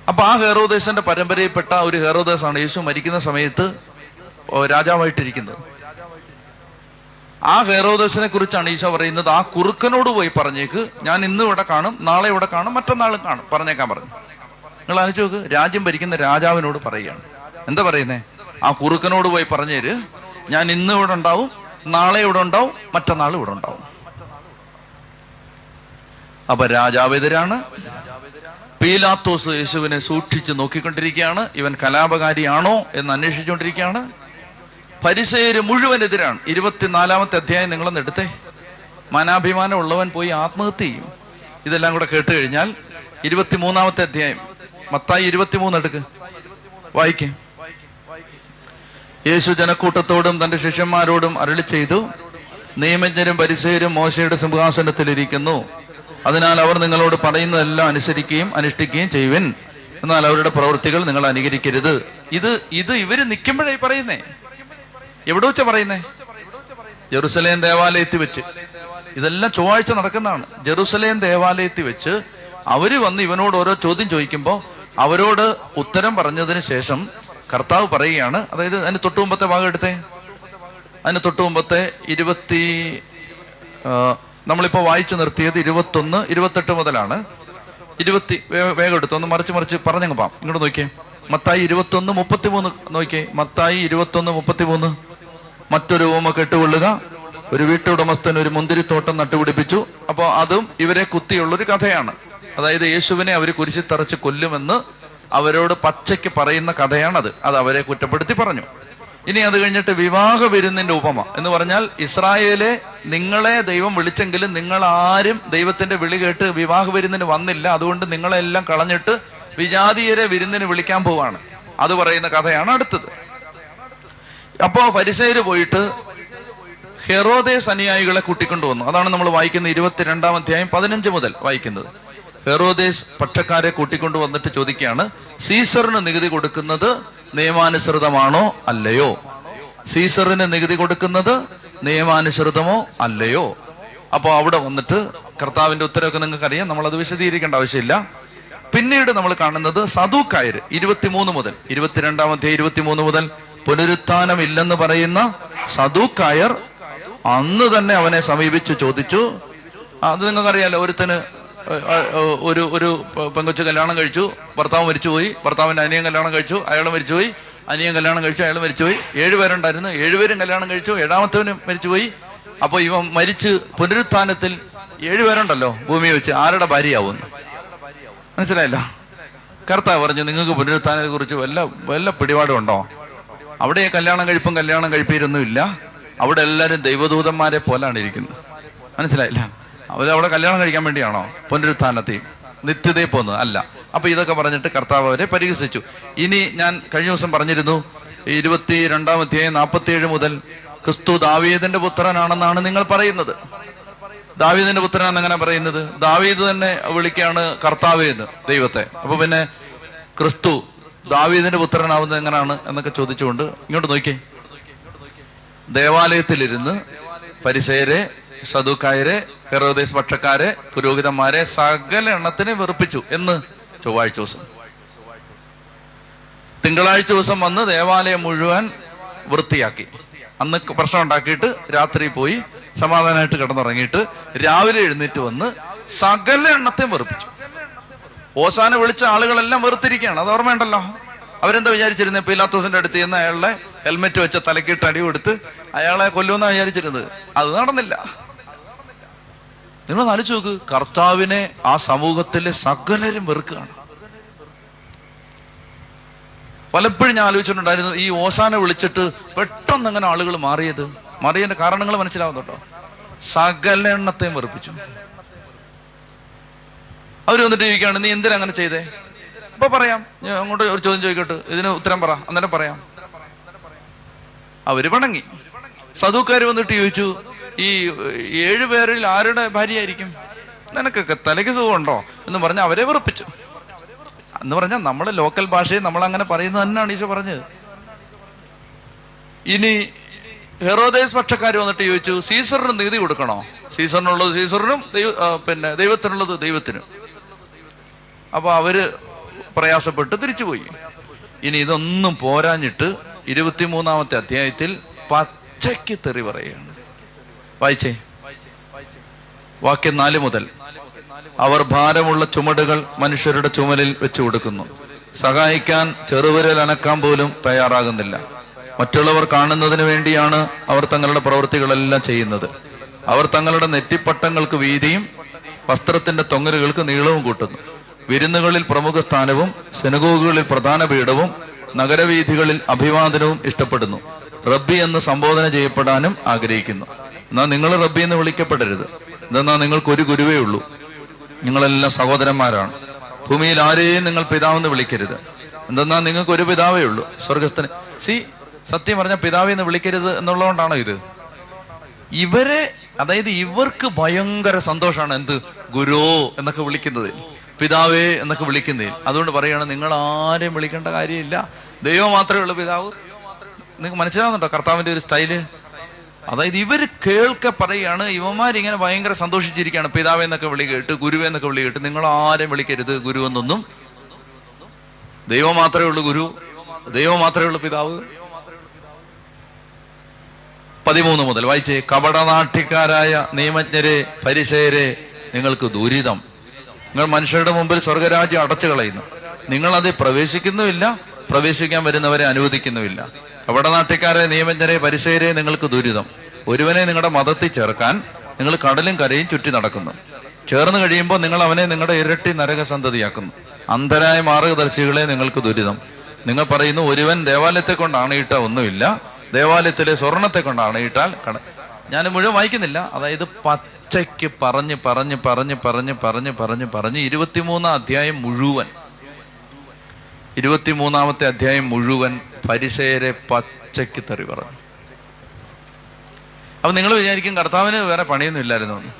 [SPEAKER 1] അപ്പൊ ആ ഹേറോദേശന്റെ പരമ്പരയിൽപ്പെട്ട ഒരു ഹേറോദേശാണ് യേശു മരിക്കുന്ന സമയത്ത് രാജാവായിട്ടിരിക്കുന്നത്. ആ ഹേറോദേശനെ കുറിച്ചാണ് ഈശോ പറയുന്നത്. ആ കുറുക്കനോട് പോയി പറഞ്ഞേക്ക്. ഞാൻ ഇന്ന് ഇവിടെ കാണും നാളെ ഇവിടെ കാണും മറ്റന്നാളും കാണും. പറഞ്ഞേക്കാൻ പറഞ്ഞു. നിങ്ങൾ ആലോചിച്ച് നോക്ക് രാജ്യം ഭരിക്കുന്ന രാജാവിനോട് പറയുകയാണ്. എന്താ പറയുന്നേ? ആ കുറുക്കനോട് പോയി പറഞ്ഞേര്. ഞാൻ ഇന്ന് ഇവിടെ ഉണ്ടാവും നാളെ ഇവിടെ ഉണ്ടാവും മറ്റന്നാൾ ഇവിടെ ഉണ്ടാവും. അപ്പൊ രാജാവ് പീലാത്തോസ് യേശുവിനെ സൂക്ഷിച്ച് നോക്കിക്കൊണ്ടിരിക്കുകയാണ്. ഇവൻ കലാപകാരിയാണോ എന്ന് അന്വേഷിച്ചുകൊണ്ടിരിക്കുകയാണ്. പരിസയര് മുഴുവൻ എതിരാണ്. ഇരുപത്തിനാലാമത്തെ അധ്യായം നിങ്ങളൊന്ന് എടുത്തേ. മനാഭിമാനം ഉള്ളവൻ പോയി ആത്മഹത്യ ചെയ്യും. ഇതെല്ലാം കൂടെ കേട്ട് കഴിഞ്ഞാൽ ഇരുപത്തിമൂന്നാമത്തെ അധ്യായം. മത്തായി ഇരുപത്തിമൂന്ന് എടുക്ക്. വായിക്കേ. യേശു ജനക്കൂട്ടത്തോടും തന്റെ ശിഷ്യന്മാരോടും അരളി ചെയ്തു. നിയമജ്ഞരും പരിസയരും മോശയുടെ സിംഹാസനത്തിലിരിക്കുന്നു. അതിനാൽ അവർ നിങ്ങളോട് പറയുന്നതെല്ലാം അനുസരിക്കുകയും അനുഷ്ഠിക്കുകയും ചെയ്യുവിൻ. എന്നാൽ അവരുടെ പ്രവൃത്തികൾ നിങ്ങൾ അനുകരിക്കരുത്. ഇത് ഇത് ഇവർ നിൽക്കുമ്പോഴേ പറയുന്നേ. എവിടെ വെച്ചാ പറയുന്നേ? ജെറുസലേം ദേവാലയത്തിൽ വെച്ച്. ഇതെല്ലാം ചൊവ്വാഴ്ച നടക്കുന്നതാണ്. ജെറുസലേം ദേവാലയത്തിൽ വെച്ച് അവർ വന്ന് ഇവനോട് ഓരോ ചോദ്യം ചോദിക്കുമ്പോൾ അവരോട് ഉത്തരം പറഞ്ഞതിന് ശേഷം കർത്താവ് പറയുകയാണ്. അതായത് അതിന് തൊട്ടു മുമ്പത്തെ ഭാഗം എടുത്തേ. അതിന് തൊട്ടു മുമ്പത്തെ ഇരുപത്തി ആ, നമ്മളിപ്പോ വായിച്ചു നിർത്തിയത് ഇരുപത്തൊന്ന് ഇരുപത്തെട്ട് മുതലാണ്. ഇരുപത്തി വേഗം എടുത്തു ഒന്ന് മറിച്ച് മറിച്ച് പറഞ്ഞങ്ങ് പാം ഇങ്ങോട്ട് നോക്കിയേ. മത്തായി ഇരുപത്തൊന്ന് മുപ്പത്തിമൂന്ന് നോക്കിയേ. മത്തായി ഇരുപത്തൊന്ന് മുപ്പത്തിമൂന്ന്. മറ്റൊരു ഓമ കെട്ടുകൊള്ളുക. ഒരു വീട്ടുടമസ്ഥൻ ഒരു മുന്തിരിത്തോട്ടം നട്ടുപിടിപ്പിച്ചു. അപ്പോൾ അതും ഇവരെ കുത്തിയുള്ള ഒരു കഥയാണ്. അതായത് യേശുവിനെ അവർ കുരിശിത്തറച്ച് കൊല്ലുമെന്ന് അവരോട് പച്ചയ്ക്ക് പറയുന്ന കഥയാണത്. അത് അവരെ കുറ്റപ്പെടുത്തി പറഞ്ഞു. ഇനി അത് കഴിഞ്ഞിട്ട് വിവാഹ വിരുന്നിന്റെ ഉപമ എന്ന് പറഞ്ഞാൽ ഇസ്രായേലെ നിങ്ങളെ ദൈവം വിളിച്ചെങ്കിലും നിങ്ങൾ ആരും ദൈവത്തിന്റെ വിളി കേട്ട് വിവാഹ വിരുന്നിന് വന്നില്ല. അതുകൊണ്ട് നിങ്ങളെല്ലാം കളഞ്ഞിട്ട് വിജാതീയരെ വിരുന്നിന് വിളിക്കാൻ പോവാണ്. അത് പറയുന്ന കഥയാണ് അടുത്തത്. അപ്പോ പരിസേര് പോയിട്ട് ഹെറോദേസ് അനുയായികളെ കൂട്ടിക്കൊണ്ടുവന്നു അതാണ് നമ്മൾ വായിക്കുന്ന ഇരുപത്തിരണ്ടാം അധ്യായം പതിനഞ്ച് മുതൽ വായിക്കുന്നത്. ഹെറോദേസ് പക്ഷക്കാരെ കൂട്ടിക്കൊണ്ടു വന്നിട്ട് ചോദിക്കുകയാണ് സീസറിന് നികുതി കൊടുക്കുന്നത് നിയമാനുസൃതമാണോ അല്ലയോ? സീസറിന് നികുതി കൊടുക്കുന്നത് നിയമാനുസൃതമോ അല്ലയോ? അപ്പോൾ അവിടെ വന്നിട്ട് കർത്താവിന്റെ ഉത്തരവൊക്കെ നിങ്ങൾക്ക് അറിയാം നമ്മൾ അത് വിശദീകരിക്കേണ്ട ആവശ്യമില്ല. പിന്നീട് നമ്മൾ കാണുന്നത് സദൂക്കായർ ഇരുപത്തിമൂന്ന് മുതൽ ഇരുപത്തിരണ്ടാമത്തെ ഇരുപത്തിമൂന്ന് മുതൽ പുനരുത്ഥാനം ഇല്ലെന്ന് പറയുന്ന സദൂക്കായർ അന്ന് തന്നെ അവനെ സമീപിച്ചു ചോദിച്ചു. അത് നിങ്ങൾക്കറിയാലോ ഒരുത്തന് ഒരു ഒരു പെങ്കൊച്ച് കല്യാണം കഴിച്ചു ഭർത്താവ് മരിച്ചുപോയി ഭർത്താവിന്റെ അനിയൻ കല്യാണം കഴിച്ചു അയാൾ മരിച്ചുപോയി അനിയൻ കല്യാണം കഴിച്ചു അയാൾ മരിച്ചുപോയി ഏഴുപേരുണ്ടായിരുന്നു ഏഴുപേരും കല്യാണം കഴിച്ചു ഏഴാമത്തവനും മരിച്ചുപോയി. അപ്പോൾ ഇവ മരിച്ച് പുനരുത്ഥാനത്തിൽ ഏഴുപേരുണ്ടല്ലോ ഭൂമി വെച്ച് ആരുടെ ഭാര്യയാവും? മനസ്സിലായല്ലോ? കർത്താവ് പറഞ്ഞു നിങ്ങൾക്ക് പുനരുത്ഥാനത്തെ കുറിച്ച് വല്ല വല്ല പിടിപാടും ഉണ്ടോ? അവിടെ കല്യാണം കഴിപ്പും കല്യാണം കഴിപ്പീരൊന്നും ഇല്ല അവിടെ എല്ലാവരും ദൈവദൂതന്മാരെ പോലാണ് ഇരിക്കുന്നത്. മനസ്സിലായില്ല? അവർ അവിടെ കല്യാണം കഴിക്കാൻ വേണ്ടിയാണോ? പുനരുത്ഥാനത്തെയും നിത്യതയെ പോകുന്നത്. അല്ല. അപ്പൊ ഇതൊക്കെ പറഞ്ഞിട്ട് കർത്താവ് അവരെ പരിഹസിച്ചു. ഇനി ഞാൻ കഴിഞ്ഞ ദിവസം പറഞ്ഞിരുന്നു ഇരുപത്തി രണ്ടാമത്തെ നാൽപ്പത്തി ഏഴ് മുതൽ ക്രിസ്തു ദാവീദിന്റെ പുത്രനാണെന്നാണ് നിങ്ങൾ പറയുന്നത്. ദാവീദിന്റെ പുത്രനാണ് എങ്ങനെ പറയുന്നത്? ദാവീദ് തന്നെ വിളിക്കാണ് കർത്താവ് എന്ന് ദൈവത്തെ. അപ്പൊ പിന്നെ ക്രിസ്തു ദാവീദിന്റെ പുത്രനാവുന്നത് എങ്ങനെയാണ് എന്നൊക്കെ ചോദിച്ചുകൊണ്ട് ഇങ്ങോട്ട് നോക്കിയേ. ദേവാലയത്തിലിരുന്ന് പരിസയരെ സദുക്കായരെ ഹെറോദേസ് പക്ഷക്കാരെ പുരോഹിതന്മാരെ സകല എണ്ണത്തിനെ വെറുപ്പിച്ചു എന്ന് ചൊവ്വാഴ്ച ദിവസം. തിങ്കളാഴ്ച ദിവസം വന്ന് ദേവാലയം മുഴുവൻ വൃത്തിയാക്കി. അന്ന് പ്രശ്നം ഉണ്ടാക്കിയിട്ട് രാത്രി പോയി സമാധാനമായിട്ട് കിടന്നുറങ്ങിയിട്ട് രാവിലെ എഴുന്നേറ്റ് വന്ന് സകല എണ്ണത്തെയും വെറുപ്പിച്ചു. ഓസാന വിളിച്ച ആളുകളെല്ലാം വെറുത്തിരിക്കുകയാണ്. അത് ഓർമ്മയുണ്ടല്ലോ? അവരെന്താ വിചാരിച്ചിരുന്നത് പിലാത്തോസിന്റെ അടുത്ത് ചെന്ന് അയാളുടെ ഹെൽമെറ്റ് വെച്ച തലക്കിട്ട് അടി കൊടുത്ത് അയാളെ കൊല്ലുമെന്നാണ് വിചാരിച്ചിരുന്നത്. അത് നടന്നില്ല. നിങ്ങൾ ആലോചിച്ച് നോക്ക് കർത്താവിനെ ആ സമൂഹത്തിലെ സകലരും വെറുക്കുകയാണ്. പലപ്പോഴും ഞാൻ ആലോചിച്ചിട്ടുണ്ടായിരുന്നു ഈ ഓസാന വിളിച്ചിട്ട് പെട്ടെന്ന് അങ്ങനെ ആളുകൾ മാറിയത്? മാറിയതിന്റെ കാരണങ്ങൾ മനസ്സിലാവുന്നുണ്ടോ സകല എണ്ണത്തെയും വെറുപ്പിച്ചു. അവർ വന്നിട്ട് ചോദിക്കുകയാണ് നീ എന്തിനാ അങ്ങനെ ചെയ്തേ? അപ്പൊ പറയാം ഞാൻ അങ്ങോട്ട് ഒരു ചോദ്യം ചോദിക്കട്ടെ ഇതിന് ഉത്തരം പറ അന്നേരം പറയാം. അവർ പണങ്ങി സദൂക്കാർ വന്നിട്ട് ചോദിച്ചു ഈ ഏഴു പേരിൽ ആരുടെ ഭാര്യയായിരിക്കും? നിനക്കൊക്കെ തലയ്ക്ക് സുഖമുണ്ടോ? എന്ന് പറഞ്ഞ് അവരെ വെറുപ്പിച്ചു. എന്ന് പറഞ്ഞാൽ നമ്മുടെ ലോക്കൽ ഭാഷയെ നമ്മൾ അങ്ങനെ പറയുന്നത് തന്നെയാണ് ഈശോ പറഞ്ഞത്. ഇനി ഹെറോദേസ് പക്ഷക്കാർ വന്നിട്ട് ചോദിച്ചു സീസറിന് നീതി കൊടുക്കണോ? സീസറിനുള്ളത് സീസറിനും ദൈവ പിന്നെ ദൈവത്തിനുള്ളത് ദൈവത്തിനും. അപ്പൊ അവർ പ്രയാസപ്പെട്ട് തിരിച്ചുപോയി. ഇനി ഇതൊന്നും പോരാഞ്ഞിട്ട് ഇരുപത്തിമൂന്നാമത്തെ അധ്യായത്തിൽ പച്ചയ്ക്ക് തെറി പറയുകയാണ്. വായിച്ചേ. വാക്യം നാല് മുതൽ. അവർ ഭാരമുള്ള ചുമടുകൾ മനുഷ്യരുടെ ചുമലിൽ വെച്ചു കൊടുക്കുന്നു. സഹായിക്കാൻ ചെറുവിരൽ അനക്കാൻ പോലും തയ്യാറാകുന്നില്ല. മറ്റുള്ളവർ കാണുന്നതിന് വേണ്ടിയാണ് അവർ തങ്ങളുടെ പ്രവൃത്തികളെല്ലാം ചെയ്യുന്നത്. അവർ തങ്ങളുടെ നെറ്റിപ്പട്ടങ്ങൾക്ക് വീതിയും വസ്ത്രത്തിന്റെ തൊങ്ങലുകൾക്ക് നീളവും കൂട്ടുന്നു. വിരുന്നുകളിൽ പ്രമുഖ സ്ഥാനവും സെനഗോഗുകളിൽ പ്രധാന പീഠവും നഗരവീഥികളിൽ അഭിവാദനവും ഇഷ്ടപ്പെടുന്നു. റബ്ബി എന്ന് സംബോധന ചെയ്യപ്പെടാനും ആഗ്രഹിക്കുന്നു. എന്നാൽ നിങ്ങൾ റബ്ബി എന്ന് വിളിക്കപ്പെടരുത്. എന്തെന്നാൽ നിങ്ങൾക്ക് ഒരു ഗുരുവേ ഉള്ളൂ. നിങ്ങളെല്ലാം സഹോദരന്മാരാണ്. ഭൂമിയിൽ ആരെയും നിങ്ങൾ പിതാവെന്ന് വിളിക്കരുത്. എന്തെന്നാൽ നിങ്ങൾക്ക് ഒരു പിതാവേ ഉള്ളൂ. സ്വർഗസ്ഥന് സി സത്യം പറഞ്ഞ പിതാവെ എന്ന് വിളിക്കരുത് എന്നുള്ളതുകൊണ്ടാണോ ഇത്? ഇവരെ അതായത് ഇവർക്ക് ഭയങ്കര സന്തോഷമാണ് എന്ത്? ഗുരു എന്നൊക്കെ വിളിക്കുന്നത് പിതാവേ എന്നൊക്കെ വിളിക്കുന്നതിൽ. അതുകൊണ്ട് പറയുകയാണ് നിങ്ങൾ ആരെയും വിളിക്കേണ്ട കാര്യമില്ല. ദൈവം മാത്രമേ ഉള്ളൂ പിതാവ്. നിങ്ങൾക്ക് മനസ്സിലാവുന്നുണ്ടോ കർത്താവിന്റെ ഒരു സ്റ്റൈൽ? അതായത് ഇവർ കേൾക്കെ പറയാണ് ഇവന്മാരിങ്ങനെ ഭയങ്കര സന്തോഷിച്ചിരിക്കുകയാണ് പിതാവെന്നൊക്കെ വിളി കേട്ട് ഗുരുവെന്നൊക്കെ വിളി കേട്ട് നിങ്ങൾ ആരെയും വിളിക്കരുത് ഗുരു എന്നൊന്നും? ദൈവം മാത്രമേ ഉള്ളൂ ഗുരു. ദൈവം മാത്രമേ ഉള്ളൂ പിതാവ്. പതിമൂന്ന് മുതൽ വായിച്ചേ കപടനാട്ടിക്കാരായ നിയമജ്ഞരെ പരിശയരെ നിങ്ങൾക്ക് ദുരിതം. നിങ്ങൾ മനുഷ്യരുടെ മുമ്പിൽ സ്വർഗരാജ്യം അടച്ചു കളയുന്നു നിങ്ങൾ അതിൽ പ്രവേശിക്കുന്നുമില്ല പ്രവേശിക്കാൻ വരുന്നവരെ അനുവദിക്കുന്നുമില്ല. കപടനാട്ടിക്കാരെ നിയമജ്ഞരെ പരിശേരെ നിങ്ങൾക്ക് ദുരിതം. ഒരുവനെ നിങ്ങളുടെ മതത്തിൽ ചേർക്കാൻ നിങ്ങൾ കടലും കരയും ചുറ്റി നടക്കുന്നു. ചേർന്ന് കഴിയുമ്പോൾ നിങ്ങൾ അവനെ നിങ്ങളുടെ ഇരട്ടി നരകസന്തതിയാക്കുന്നു. അന്ധരായ മാർഗദർശികളെ നിങ്ങൾക്ക് ദുരിതം. നിങ്ങൾ പറയുന്നു ഒരുവൻ ദേവാലയത്തെ കൊണ്ട് അണയിട്ട ഒന്നുമില്ല. ദേവാലയത്തിലെ സ്വർണത്തെ കൊണ്ട് അണയിട്ടാൽ കട ഞാൻ മുഴുവൻ വായിക്കുന്നില്ല. അതായത് പച്ചയ്ക്ക് പറഞ്ഞ് പറഞ്ഞ് പറഞ്ഞ് പറഞ്ഞ് പറഞ്ഞ് പറഞ്ഞ് പറഞ്ഞ് ഇരുപത്തിമൂന്നാം അധ്യായം മുഴുവൻ. ഇരുപത്തിമൂന്നാമത്തെ അധ്യായം മുഴുവൻ പരിസയരെ പച്ചയ്ക്ക് തെറി പറഞ്ഞു. അപ്പൊ നിങ്ങൾ വിചാരിക്കും കർത്താവിന് വേറെ പണിയൊന്നും ഇല്ലായിരുന്നു.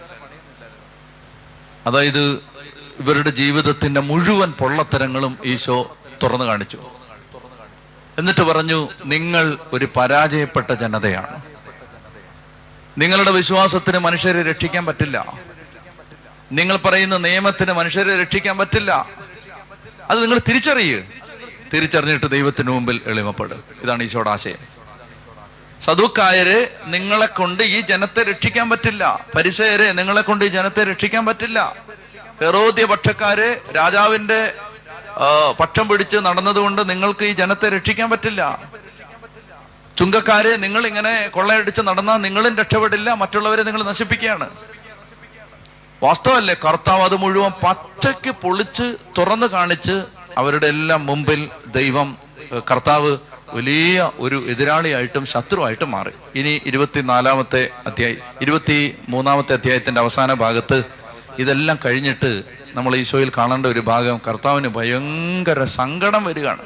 [SPEAKER 1] അതായത് ഇവരുടെ ജീവിതത്തിന്റെ മുഴുവൻ പൊള്ളത്തരങ്ങളും ഈശോ തുറന്നു കാണിച്ചു. എന്നിട്ട് പറഞ്ഞു നിങ്ങൾ ഒരു പരാജയപ്പെട്ട ജനതയാണ്. നിങ്ങളുടെ വിശ്വാസത്തിന് മനുഷ്യരെ രക്ഷിക്കാൻ പറ്റില്ല. നിങ്ങൾ പറയുന്ന നിയമത്തിന് മനുഷ്യരെ രക്ഷിക്കാൻ പറ്റില്ല. അത് നിങ്ങൾ തിരിച്ചറിയൂ. തിരിച്ചറിഞ്ഞിട്ട് ദൈവത്തിന് മുമ്പിൽ എളിമപ്പെടും. ഇതാണ് ഈശോയുടെ ആശയം. സദുക്കായരെ നിങ്ങളെ കൊണ്ട് ഈ ജനത്തെ രക്ഷിക്കാൻ പറ്റില്ല. പരിസയരെ നിങ്ങളെ കൊണ്ട് ഈ ജനത്തെ രക്ഷിക്കാൻ പറ്റില്ല. ഹെറോദ്യ പക്ഷക്കാര് രാജാവിന്റെ പക്ഷം പിടിച്ച് നടന്നതുകൊണ്ട് നിങ്ങൾക്ക് ഈ ജനത്തെ രക്ഷിക്കാൻ പറ്റില്ല. ചുങ്കക്കാരെ നിങ്ങൾ ഇങ്ങനെ കൊള്ളയടിച്ച് നടന്നാൽ നിങ്ങളും രക്ഷപ്പെടില്ല മറ്റുള്ളവരെ നിങ്ങൾ നശിപ്പിക്കുകയാണ്. വാസ്തവല്ലേ കർത്താവ് അത് മുഴുവൻ പച്ചയ്ക്ക് പൊളിച്ച് തുറന്നു കാണിച്ച് അവരുടെ എല്ലാം മുമ്പിൽ ദൈവം കർത്താവ് വലിയ ഒരു എതിരാളിയായിട്ടും ശത്രുവായിട്ടും മാറി. ഇനി ഇരുപത്തിനാലാമത്തെ അധ്യായം ഇരുപത്തി മൂന്നാമത്തെ അധ്യായത്തിന്റെ അവസാന ഭാഗത്ത് ഇതെല്ലാം കഴിഞ്ഞിട്ട് നമ്മൾ ഈശോയിൽ കാണേണ്ട ഒരു ഭാഗം കർത്താവിന് ഭയങ്കര സങ്കടം വരികയാണ്.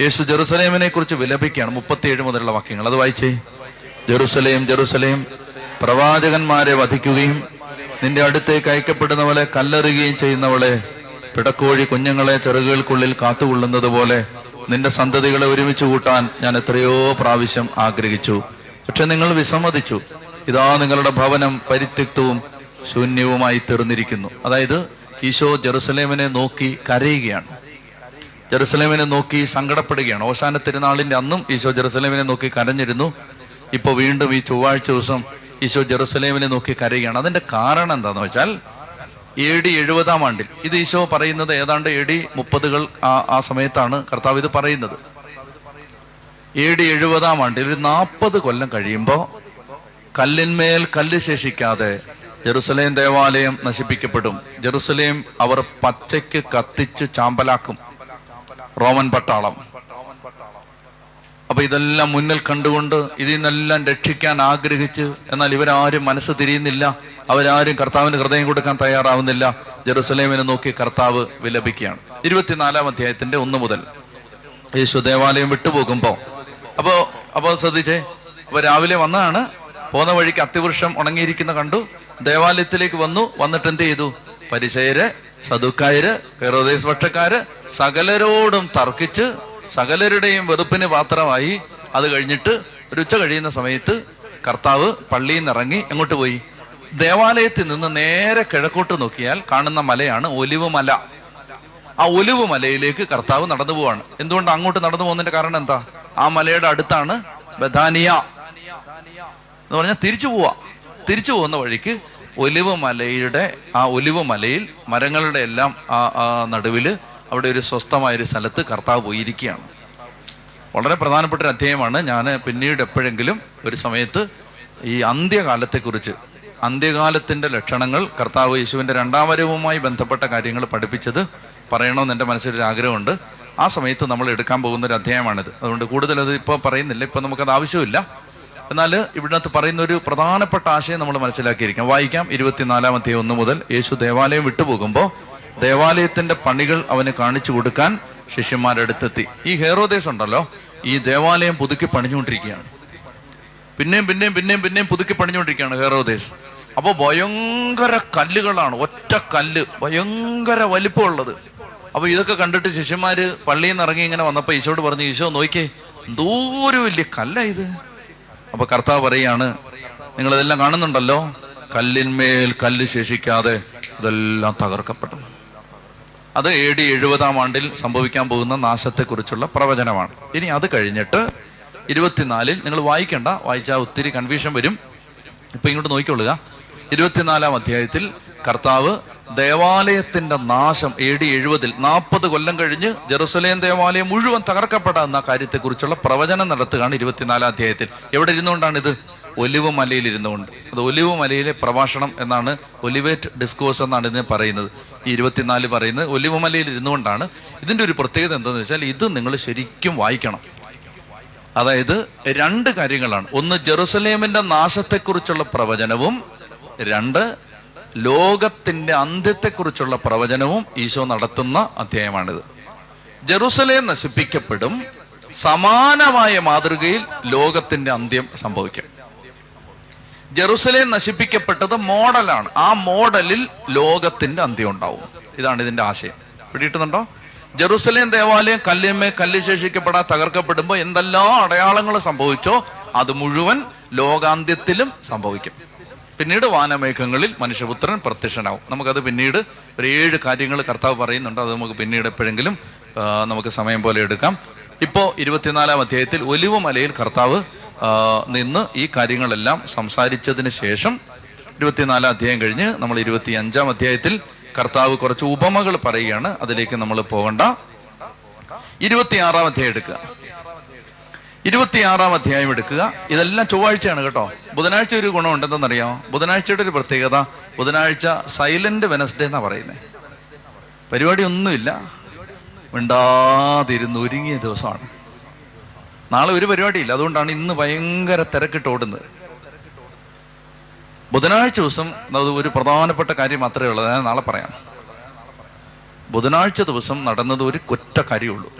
[SPEAKER 1] യേശു ജെറുസലേമിനെ കുറിച്ച് വിലപിക്കുകയാണ് മുപ്പത്തിയേഴ് മുതലുള്ള വാക്യങ്ങൾ. അത് വായിച്ചേ. ജെറുസലേം ജെറുസലേം പ്രവാചകന്മാരെ വധിക്കുകയും നിന്റെ അടുത്തേക്ക് അയക്കപ്പെടുന്നവളെ കല്ലെറുകയും ചെയ്യുന്നവളെ പിടക്കോഴി കുഞ്ഞുങ്ങളെ ചെറുകൾക്കുള്ളിൽ കാത്തുകൊള്ളുന്നത് പോലെ നിന്റെ സന്തതികളെ ഒരുമിച്ച് കൂട്ടാൻ ഞാൻ എത്രയോ പ്രാവശ്യം ആഗ്രഹിച്ചു. പക്ഷെ നിങ്ങൾ വിസമ്മതിച്ചു. ഇതാ നിങ്ങളുടെ ഭവനം പരിത്യക്തവും ശൂന്യവുമായി തീർന്നിരിക്കുന്നു. അതായത് ഈശോ ജെറുസലേമിനെ നോക്കി കരയുകയാണ്. ജെറുസലേമിനെ നോക്കി സങ്കടപ്പെടുകയാണ്. അവസാന തിരുനാളിന്റെ അന്നും ഈശോ ജെറുസലേമിനെ നോക്കി കരഞ്ഞിരുന്നു. ഇപ്പൊ വീണ്ടും ഈ ചൊവ്വാഴ്ച ദിവസം ഈശോ ജെറുസലേമിനെ നോക്കി കരയുകയാണ്. അതിന്റെ കാരണം എന്താണെന്ന് വെച്ചാൽ എ ഡി എഴുപതാം ആണ്ടിൽ. ഇത് ഈശോ പറയുന്നത് ഏതാണ്ട് എ ഡി മുപ്പതുകൾ ആ സമയത്താണ് കർത്താവ് ഇത് പറയുന്നത്. എ ഡി എഴുപതാം ആണ്ടിൽ ഒരു നാൽപ്പത് കൊല്ലം കഴിയുമ്പോൾ കല്ലിന്മേൽ കല്ല് ശേഷിക്കാതെ ജെറുസലേം ദേവാലയം നശിപ്പിക്കപ്പെടും. ജെറുസലേം അവർ പച്ചയ്ക്ക് കത്തിച്ച് ചാമ്പലാക്കും. റോമൻ പട്ടാളം. അപ്പൊ ഇതെല്ലാം മുന്നിൽ കണ്ടുകൊണ്ട് ഇതിൽ നിന്നെല്ലാം രക്ഷിക്കാൻ ആഗ്രഹിച്ച് എന്നാൽ ഇവരാരും മനസ്സ് തിരിയുന്നില്ല. അവരാരും കർത്താവിന് ഹൃദയം കൊടുക്കാൻ തയ്യാറാവുന്നില്ല. ജെറുസലേമിനെ നോക്കി കർത്താവ് വിലപിക്കുകയാണ്. ഇരുപത്തിനാലാം അധ്യായത്തിന്റെ ഒന്ന് മുതൽ. യേശു ദേവാലയം വിട്ടുപോകുമ്പോ. അപ്പോ അപ്പോ ശ്രദ്ധിച്ചേ അപ്പൊ രാവിലെ വന്നതാണ് പോന്ന വഴിക്ക് അത്തിവൃക്ഷം ഉണങ്ങിയിരിക്കുന്ന കണ്ടു. ദേവാലയത്തിലേക്ക് വന്നു. വന്നിട്ട് എന്ത് ചെയ്തു? പരിചയര് സദുക്കായര് ഹെറോദേസ് പക്ഷക്കാര് സകലരോടും തർക്കിച്ച് സകലരുടെയും വെറുപ്പിന് പാത്രമായി അത് കഴിഞ്ഞിട്ട് ഒരു ഉച്ച കഴിയുന്ന സമയത്ത് കർത്താവ് പള്ളിയിൽ നിന്ന് ഇറങ്ങി എങ്ങോട്ട് പോയി? ദേവാലയത്തിൽ നിന്ന് നേരെ കിഴക്കോട്ട് നോക്കിയാൽ കാണുന്ന മലയാണ് ഒലിവ് മല ആ ഒലിവ് മലയിലേക്ക് കർത്താവ് നടന്നു പോവാണ്. എന്തുകൊണ്ട് അങ്ങോട്ട് നടന്നു പോകുന്നതിന്റെ കാരണം എന്താ? ആ മലയുടെ അടുത്താണ് ബദാനിയ എന്ന് പറഞ്ഞാൽ തിരിച്ചു പോവാ. തിരിച്ചു പോകുന്ന വഴിക്ക് ഒലിവ് മലയുടെ ആ ഒലിവ് മലയിൽ മരങ്ങളുടെ എല്ലാം ആ നടുവിൽ അവിടെ ഒരു സ്വസ്ഥമായ ഒരു സ്ഥലത്ത് കർത്താവ് പോയിരിക്കുകയാണ്. വളരെ പ്രധാനപ്പെട്ട ഒരു അധ്യായമാണ്. ഞാൻ പിന്നീട് എപ്പോഴെങ്കിലും ഒരു സമയത്ത് ഈ അന്ത്യകാലത്തെക്കുറിച്ച് അന്ത്യകാലത്തിന്റെ ലക്ഷണങ്ങൾ കർത്താവ് യേശുവിന്റെ രണ്ടാം വരവുമായി ബന്ധപ്പെട്ട കാര്യങ്ങൾ പഠിപ്പിച്ചത് പറയണമെന്ന് എന്റെ മനസ്സിലൊരു ആഗ്രഹമുണ്ട്. ആ സമയത്ത് നമ്മൾ എടുക്കാൻ പോകുന്ന ഒരു അധ്യായമാണിത്. അതുകൊണ്ട് കൂടുതൽ അത് ഇപ്പോൾ പറയുന്നില്ല. ഇപ്പം നമുക്കത് ആവശ്യമില്ല. എന്നാൽ ഇവിടത്ത് പറയുന്ന ഒരു പ്രധാനപ്പെട്ട ആശയം നമ്മൾ മനസ്സിലാക്കിയിരിക്കാം. വായിക്കാം. ഇരുപത്തിനാലാം അധ്യായം ഒന്ന് മുതൽ യേശു ദേവാലയം വിട്ടുപോകുമ്പോൾ ദേവാലയത്തിന്റെ പണികൾ അവന് കാണിച്ചു കൊടുക്കാൻ ശിഷ്യന്മാരുടെ അടുത്തെത്തി ഈ ഹേറോദേശം ഉണ്ടല്ലോ ഈ ദേവാലയം പുതുക്കി പണിഞ്ഞുകൊണ്ടിരിക്കുകയാണ്. പിന്നെയും പിന്നെയും പിന്നെയും പിന്നെയും പുതുക്കി പണിഞ്ഞുകൊണ്ടിരിക്കുകയാണ് ഹേറോദേശ് അപ്പോൾ ഭയങ്കര കല്ലുകളാണ് ഒറ്റ കല്ല് ഭയങ്കര വലിപ്പമുള്ളത്. അപ്പോൾ ഇതൊക്കെ കണ്ടിട്ട് ശിഷ്യന്മാര് പള്ളിയിൽ നിന്ന് ഇറങ്ങി ഇങ്ങനെ വന്നപ്പോൾ ഈശോട് പറഞ്ഞു ഈശോ നോക്കിയേ എന്തോരം വലിയ കല്ല ഇത്. അപ്പോൾ കർത്താവ് പറയാണ് നിങ്ങൾ ഇതെല്ലാം കാണുന്നുണ്ടല്ലോ കല്ലിന്മേൽ കല്ല് ശേഷിക്കാതെ ഇതെല്ലാം തകർക്കപ്പെട്ടു അത് എ ഡി എഴുപതാം ആണ്ടിൽ സംഭവിക്കാൻ പോകുന്ന നാശത്തെക്കുറിച്ചുള്ള പ്രവചനമാണ്. ഇനി അത് കഴിഞ്ഞിട്ട് ഇരുപത്തിനാലിൽ നിങ്ങൾ വായിക്കണ്ട വായിച്ചാൽ ഒത്തിരി കൺഫ്യൂഷൻ വരും. ഇപ്പൊ ഇങ്ങോട്ട് നോക്കിക്കൊള്ളുക. ഇരുപത്തിനാലാം അധ്യായത്തിൽ കർത്താവ് ദേവാലയത്തിന്റെ നാശം എ ഡി എഴുപതിൽ നാൽപ്പത് കൊല്ലം കഴിഞ്ഞ് ജെറുസലേം ദേവാലയം മുഴുവൻ തകർക്കപ്പെടാവുന്ന കാര്യത്തെക്കുറിച്ചുള്ള പ്രവചനം നടത്തുകയാണ് ഇരുപത്തിനാലാം അധ്യായത്തിൽ. എവിടെ ഇരുന്നുകൊണ്ടാണ് ഇത് ഒലിവ് മലയിൽ ഇരുന്നുകൊണ്ട് അത് ഒലിവ് മലയിലെ പ്രഭാഷണം എന്നാണ് ഒലിവേറ്റ് ഡിസ്കോഴ്സ് എന്നാണ് ഇതിനെ പറയുന്നത്. ഇരുപത്തിനാല് പറയുന്നത് ഒലിവുമലയിൽ ഇരുന്നുകൊണ്ടാണ്. ഇതിന്റെ ഒരു പ്രത്യേകത എന്താണെന്ന് വെച്ചാൽ ഇത് നിങ്ങൾ ശരിക്കും വായിക്കണം. അതായത് രണ്ട് കാര്യങ്ങളാണ്. ഒന്ന് ജെറുസലേമിന്റെ നാശത്തെക്കുറിച്ചുള്ള പ്രവചനവും രണ്ട് ലോകത്തിന്റെ അന്ത്യത്തെക്കുറിച്ചുള്ള പ്രവചനവും ഈശോ നടത്തുന്ന അധ്യായമാണിത്. ജെറുസലേം നശിപ്പിക്കപ്പെടും സമാനമായ മാതൃകയിൽ ലോകത്തിന്റെ അന്ത്യം സംഭവിക്കും. ജെറുസലേം നശിപ്പിക്കപ്പെട്ടത് മോഡലാണ്. ആ മോഡലിൽ ലോകത്തിന്റെ അന്ത്യം ഉണ്ടാവും. ഇതാണ് ഇതിന്റെ ആശയം. പിടിയിട്ടുന്നുണ്ടോ ജെറുസലേം ദേവാലയം കല്ലിന്മേ കല്ല് ശേഷിക്കപ്പെടാ തകർക്കപ്പെടുമ്പോൾ എന്തെല്ലാം അടയാളങ്ങൾ സംഭവിച്ചോ അത് മുഴുവൻ ലോകാന്ത്യത്തിലും സംഭവിക്കും. പിന്നീട് വാനമേഘങ്ങളിൽ മനുഷ്യപുത്രൻ പ്രത്യക്ഷനാവും. നമുക്കത് പിന്നീട് ഒരു ഏഴ് കാര്യങ്ങൾ കർത്താവ് പറയുന്നുണ്ട്. അത് നമുക്ക് പിന്നീട് എപ്പോഴെങ്കിലും നമുക്ക് സമയം പോലെ എടുക്കാം. ഇപ്പോൾ ഇരുപത്തിനാലാം അധ്യായത്തിൽ ഒലിവ് മലയിൽ കർത്താവ് നിന്ന് ഈ കാര്യങ്ങളെല്ലാം സംസാരിച്ചതിന് ശേഷം ഇരുപത്തിനാലാം അധ്യായം കഴിഞ്ഞ് നമ്മൾ ഇരുപത്തി അഞ്ചാം അധ്യായത്തിൽ കർത്താവ് കുറച്ച് ഉപമകൾ പറയുകയാണ്. അതിലേക്ക് നമ്മൾ പോകണ്ട. ഇരുപത്തിയാറാം അധ്യായം എടുക്കുക. ഇരുപത്തിയാറാം അധ്യായം എടുക്കുക. ഇതെല്ലാം ചൊവ്വാഴ്ചയാണ് കേട്ടോ. ബുധനാഴ്ച ഒരു ഗുണം ഉണ്ടെന്നറിയോ ബുധനാഴ്ചയുടെ ഒരു പ്രത്യേകത ബുധനാഴ്ച സൈലന്റ് വെനസ്ഡേ എന്നാ പറയുന്നത് പരിപാടി ഒന്നുമില്ല. മിണ്ടാതിരുന്ന് ഒരുങ്ങിയ ദിവസമാണ്. നാളെ ഒരു പരിപാടിയില്ല. അതുകൊണ്ടാണ് ഇന്ന് ഭയങ്കര തിരക്കിട്ട് ഓടുന്നത്. ബുധനാഴ്ച ദിവസം അത് ഒരു പ്രധാനപ്പെട്ട കാര്യം മാത്രമേ ഉള്ളൂ. ഞാൻ നാളെ പറയാം. ബുധനാഴ്ച ദിവസം നടന്നത് ഒരു കുറ്റ കാര്യമുള്ളൂ.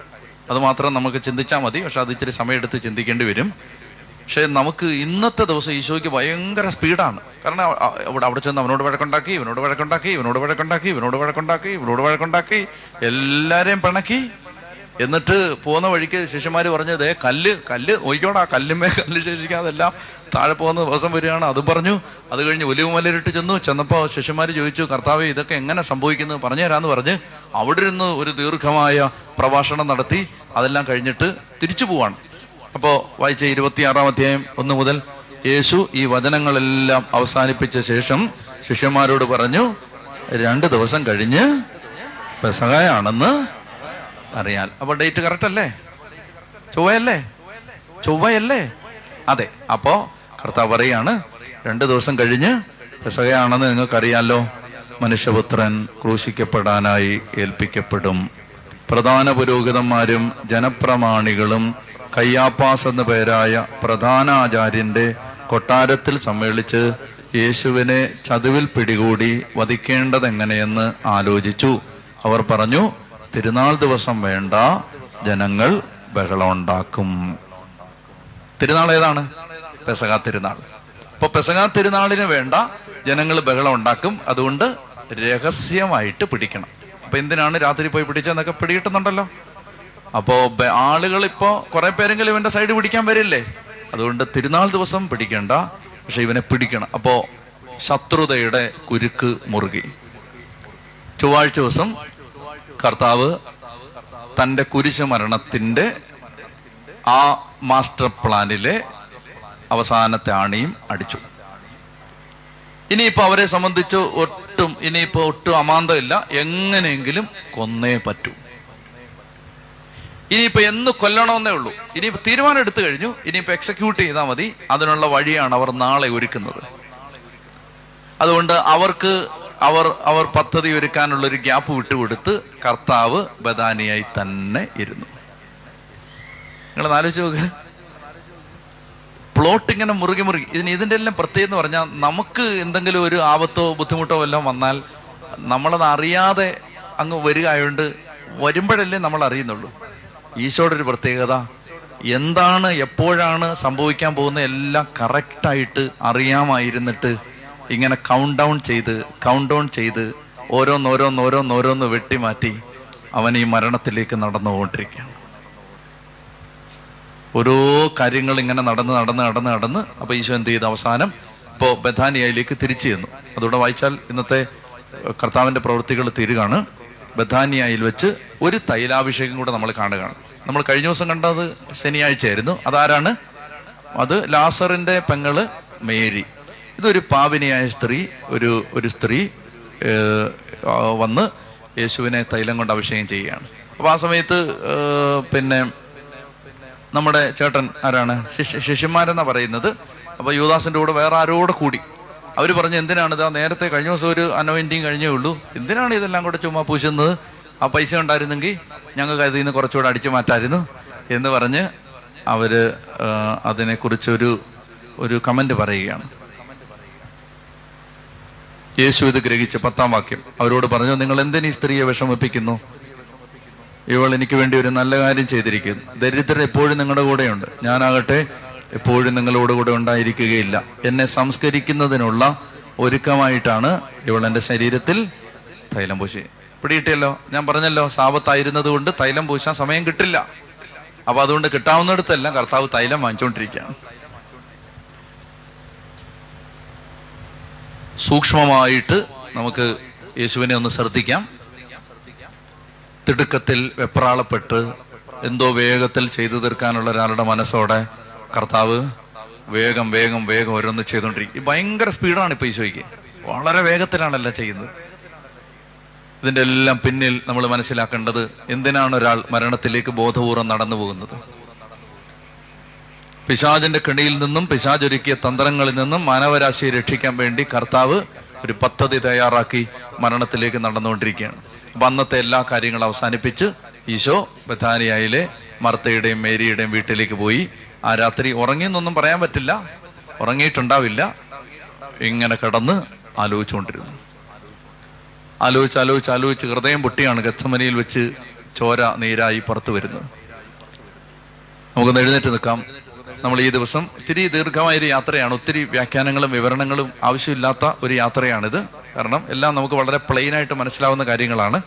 [SPEAKER 1] അത് മാത്രം നമുക്ക് ചിന്തിച്ചാൽ മതി. പക്ഷെ അത് ഇച്ചിരി സമയമെടുത്ത് ചിന്തിക്കേണ്ടി വരും. പക്ഷെ നമുക്ക് ഇന്നത്തെ ദിവസം ഈശോയ്ക്ക് ഭയങ്കര സ്പീഡാണ്. കാരണം അവിടെ അവിടെ ചെന്ന് അവനോട് വഴക്കുണ്ടാക്കി ഇവനോട് വഴക്കുണ്ടാക്കി ഇവനോട് വഴക്കുണ്ടാക്കി ഇവനോട് വഴക്കുണ്ടാക്കി ഇവനോട് വഴക്കുണ്ടാക്കി എല്ലാവരെയും പിണക്കി എന്നിട്ട് പോകുന്ന വഴിക്ക് ശിഷ്യന്മാർ പറഞ്ഞു കല്ല് കല്ല് നോക്കിക്കോടാ കല്ലുമേ കല്ല് ശേഷിക്കാതെല്ലാം താഴെ പോകുന്ന ദിവസം വരികയാണ്. അതും പറഞ്ഞു. അത് കഴിഞ്ഞ് ഒലിവ് മലയിലിട്ട് ചെന്നു. ചെന്നപ്പോൾ ശിഷ്യന്മാർ ചോദിച്ചു കർത്താവ് ഇതൊക്കെ എങ്ങനെ സംഭവിക്കുന്നത് പറഞ്ഞു തരാമെന്ന് പറഞ്ഞ് അവിടെ ഇരുന്ന് ഒരു ദീർഘമായ പ്രഭാഷണം നടത്തി. അതെല്ലാം കഴിഞ്ഞിട്ട് തിരിച്ചു പോവാണ്. അപ്പോൾ വായിച്ച ഇരുപത്തിയാറാം അധ്യായം ഒന്ന് മുതൽ യേശു ഈ വചനങ്ങളെല്ലാം അവസാനിപ്പിച്ച ശേഷം ശിഷ്യന്മാരോട് പറഞ്ഞു രണ്ട് ദിവസം കഴിഞ്ഞ് പെസകായാണെന്ന് അറിയാൽ അപ്പൊ ഡേറ്റ് കറക്റ്റ് അല്ലേ? ചൊവ്വയല്ലേ? ചൊവ്വയല്ലേ? അതെ. അപ്പോ കർത്താവ് പറയാണ് രണ്ട് ദിവസം കഴിഞ്ഞ് പെസകയാണെന്ന് നിങ്ങൾക്കറിയാലോ. മനുഷ്യപുത്രൻ ക്രൂശിക്കപ്പെടാനായി ഏൽപ്പിക്കപ്പെടും. പ്രധാന പുരോഹിതന്മാരും ജനപ്രമാണികളും കയ്യാപ്പാസ് എന്ന പേരായ പ്രധാന ആചാര്യന്റെ കൊട്ടാരത്തിൽ സമ്മേളിച്ച് യേശുവിനെ ചതുവിൽ പിടികൂടി വധിക്കേണ്ടതെങ്ങനെയെന്ന് ആലോചിച്ചു. അവർ പറഞ്ഞു തിരുനാൾ ദിവസം വേണ്ട ജനങ്ങൾ ബഹളം ഉണ്ടാക്കും. തിരുനാൾ ഏതാണ്? പെസക തിരുനാൾ. അപ്പൊ പെസക തിരുനാളിന് വേണ്ട ജനങ്ങൾ ബഹളം ഉണ്ടാക്കും. അതുകൊണ്ട് രഹസ്യമായിട്ട് പിടിക്കണം. അപ്പൊ എന്തിനാണ് രാത്രി പോയി പിടിച്ചതെന്നൊക്കെ പിടികിട്ടുന്നുണ്ടല്ലോ. അപ്പോ ആളുകൾ ഇപ്പോ കുറെ പേരെങ്കിലും ഇവന്റെ സൈഡ് പിടിക്കാൻ വരില്ലേ? അതുകൊണ്ട് തിരുനാൾ ദിവസം പിടിക്കണ്ട പക്ഷെ ഇവനെ പിടിക്കണം. അപ്പോ ശത്രുതയുടെ കുരുക്ക് മുറുകി. ചൊവ്വാഴ്ച ദിവസം കർത്താവ് തന്റെ കുരിശ് മരണത്തിന്റെ ആ മാസ്റ്റർ പ്ലാനിലെ അവസാനത്തെ ആണിയും അടിച്ചു. ഇനിയിപ്പോൾ അവരെ സംബന്ധിച്ച് ഒട്ടും ഇനിയിപ്പോൾ ഒട്ടും അമാന്തമില്ല. എങ്ങനെയെങ്കിലും കൊന്നേ പറ്റൂ. ഇനിയിപ്പോൾ എന്ന് കൊല്ലണമെന്നേ ഉള്ളൂ. ഇനിയിപ്പോൾ തീരുമാനം എടുത്തു കഴിഞ്ഞു. ഇനിയിപ്പോ എക്സിക്യൂട്ട് ചെയ്താൽ മതി. അതിനുള്ള വഴിയാണ് അവർ നാളെ ഒരുക്കുന്നത്. അതുകൊണ്ട് അവർക്ക് അവർ അവർ പദ്ധതി ഒരുക്കാനുള്ള ഒരു ഗ്യാപ്പ് വിട്ടുകൊടുത്ത് കർത്താവ് ബദാനിയായി തന്നെ ഇരുന്നു. നിങ്ങൾ ആലോചിച്ച് നോക്ക്. പ്ലോട്ട് ഇങ്ങനെ മുറുകി മുറുകി. ഇതിന് ഇതിന്റെ എല്ലാം പ്രത്യേകം എന്ന് പറഞ്ഞാൽ നമുക്ക് എന്തെങ്കിലും ഒരു ആപത്തോ ബുദ്ധിമുട്ടോ എല്ലാം വന്നാൽ നമ്മളത് അറിയാതെ അങ്ങ് വരിക ആയതുകൊണ്ട് വരുമ്പോഴല്ലേ നമ്മൾ അറിയുന്നുള്ളൂ. ഈശോയുടെ ഒരു പ്രത്യേകത എന്താണ് എപ്പോഴാണ് സംഭവിക്കാൻ പോകുന്ന എല്ലാം കറക്റ്റായിട്ട് അറിയാമായിരുന്നിട്ട് ഇങ്ങനെ കൗണ്ട് ഡൗൺ ചെയ്ത് കൗണ്ട് ഡൗൺ ചെയ്ത് ഓരോന്നോരോന്ന് ഓരോന്നോരോന്ന് വെട്ടിമാറ്റി അവൻ ഈ മരണത്തിലേക്ക് നടന്നുകൊണ്ടിരിക്കുകയാണ്. ഓരോ കാര്യങ്ങൾ ഇങ്ങനെ നടന്ന് നടന്ന് നടന്ന് നടന്ന് അപ്പൊ ഈശോ എന്ത് ചെയ്തു? അവസാനം ഇപ്പോ ബഥാനിയയിലേക്ക് തിരിച്ചു ചെന്നു. അതുകൂടെ വായിച്ചാൽ ഇന്നത്തെ കർത്താവിന്റെ പ്രവൃത്തികൾ തീരുകയാണ്. ബഥാനിയയിൽ വെച്ച് ഒരു തൈലാഭിഷേകം കൂടെ നമ്മൾ കാണുകയാണ്. നമ്മൾ കഴിഞ്ഞ ദിവസം കണ്ടത് ശനിയാഴ്ചയായിരുന്നു. അതാരാണ്? അത് ലാസറിന്റെ പെങ്ങൾ മേരി. ഇതൊരു പാവിനിയായ സ്ത്രീ ഒരു ഒരു സ്ത്രീ വന്ന് യേശുവിനെ തൈലം കൊണ്ട് അഭിഷേകം ചെയ്യുകയാണ്. അപ്പൊ ആ സമയത്ത് പിന്നെ നമ്മുടെ ചേട്ടൻ ആരാണ്? ശിഷ്യ ശിഷ്യന്മാരെന്നാ പറയുന്നത്. അപ്പൊ യൂദാസിന്റെ കൂടെ വേറെ ആരോടെ കൂടി അവർ പറഞ്ഞു എന്തിനാണ് ആ നേരത്തെ കഴിഞ്ഞ ദിവസം ഒരു അനോയിന്റിങ് കഴിഞ്ഞേ ഉള്ളൂ. എന്തിനാണ് ഇതെല്ലാം കൂടെ ചുമ്മാ പൂശുന്നത്? ആ പൈസ ഉണ്ടായിരുന്നെങ്കിൽ ഞങ്ങൾക്ക് അതിൽ നിന്ന് കുറച്ചുകൂടെ അടിച്ചു മാറ്റായിരുന്നു എന്ന് പറഞ്ഞ് അവർ അതിനെക്കുറിച്ചൊരു ഒരു കമന്റ് പറയുകയാണ്. യേശു ഇത് ഗ്രഹിച്ച് പത്താം വാക്യം. അവരോട് പറഞ്ഞു നിങ്ങൾ എന്തിനീ സ്ത്രീയെ വിഷമിപ്പിക്കുന്നു? ഇവൾ എനിക്ക് വേണ്ടി ഒരു നല്ല കാര്യം ചെയ്തിരിക്കുന്നു. ദരിദ്രർ എപ്പോഴും നിങ്ങളുടെ കൂടെയുണ്ട്. ഞാനാകട്ടെ എപ്പോഴും നിങ്ങളോട് കൂടെ ഉണ്ടായിരിക്കുകയില്ല. എന്നെ സംസ്കരിക്കുന്നതിനുള്ള ഒരുക്കമായിട്ടാണ് ഇവൾ എന്റെ ശരീരത്തിൽ തൈലം പൂശി. പിടിയിട്ടല്ലോ ഞാൻ പറഞ്ഞല്ലോ സാപത്തായിരുന്നത് കൊണ്ട് തൈലം പൂശാൻ സമയം കിട്ടില്ല. അപ്പൊ അതുകൊണ്ട് കിട്ടാവുന്നിടത്തെല്ലാം കർത്താവ് തൈലം വാങ്ങിച്ചുകൊണ്ടിരിക്കുകയാണ് സൂക്ഷ്മമായിട്ട് നമുക്ക് യേശുവിനെ ഒന്ന് ശ്രദ്ധിക്കാം. തിടുക്കത്തിൽ വെപ്രാളപ്പെട്ട് എന്തോ വേഗത്തിൽ ചെയ്തു തീർക്കാനുള്ള ഒരാളുടെ മനസ്സോടെ കർത്താവ് വേഗം വേഗം വേഗം ഓരോന്ന് ചെയ്തുകൊണ്ടിരിക്കും. ഈ ഭയങ്കര സ്പീഡാണ് ഇപ്പൊ ഈശോയ്ക്ക്. വളരെ വേഗത്തിലാണല്ല ചെയ്യുന്നത്. ഇതിന്റെ എല്ലാം പിന്നിൽ നമ്മൾ മനസ്സിലാക്കേണ്ടത് എന്തിനാണ് ഒരാൾ മരണത്തിലേക്ക് ബോധപൂർവം നടന്നു പോകുന്നത്? പിശാചിന്റെ കെണിയിൽ നിന്നും പിശാജൊരുക്കിയ തന്ത്രങ്ങളിൽ നിന്നും മാനവരാശിയെ രക്ഷിക്കാൻ വേണ്ടി കർത്താവ് ഒരു പദ്ധതി തയ്യാറാക്കി മരണത്തിലേക്ക് നടന്നുകൊണ്ടിരിക്കുകയാണ്. അപ്പം അന്നത്തെ എല്ലാ കാര്യങ്ങളും അവസാനിപ്പിച്ച് ഈശോ ബഥാനിയയിലെ മർത്തയുടെയും മേരിയുടെയും വീട്ടിലേക്ക് പോയി. ആ രാത്രി ഉറങ്ങിയെന്നൊന്നും പറയാൻ പറ്റില്ല. ഉറങ്ങിയിട്ടുണ്ടാവില്ല. ഇങ്ങനെ കിടന്ന് ആലോചിച്ചുകൊണ്ടിരുന്നു. ആലോചിച്ച് ആലോചിച്ച് ആലോചിച്ച് ഹൃദയം പൊട്ടിയാണ് ഗച്ചമനിയിൽ വെച്ച് ചോര നീരായി പുറത്തു വരുന്നത്. നമുക്കൊന്ന് എഴുന്നേറ്റ് നിൽക്കാം. നമ്മൾ ഈ ദിവസം ഇത്തിരി ദീർഘമായ ഒരു യാത്രയാണ്. ഒത്തിരി വ്യാഖ്യാനങ്ങളും വിവരണങ്ങളും ആവശ്യമില്ലാത്ത ഒരു യാത്രയാണിത്. കാരണം എല്ലാം നമുക്ക് വളരെ പ്ലെയിൻ ആയിട്ട് മനസ്സിലാവുന്ന കാര്യങ്ങളാണ്.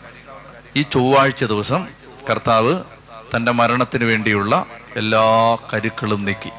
[SPEAKER 1] ഈ ചൊവ്വാഴ്ച ദിവസം കർത്താവ് തന്റെ മരണത്തിന് വേണ്ടിയുള്ള എല്ലാ കരുക്കളും നീക്കി.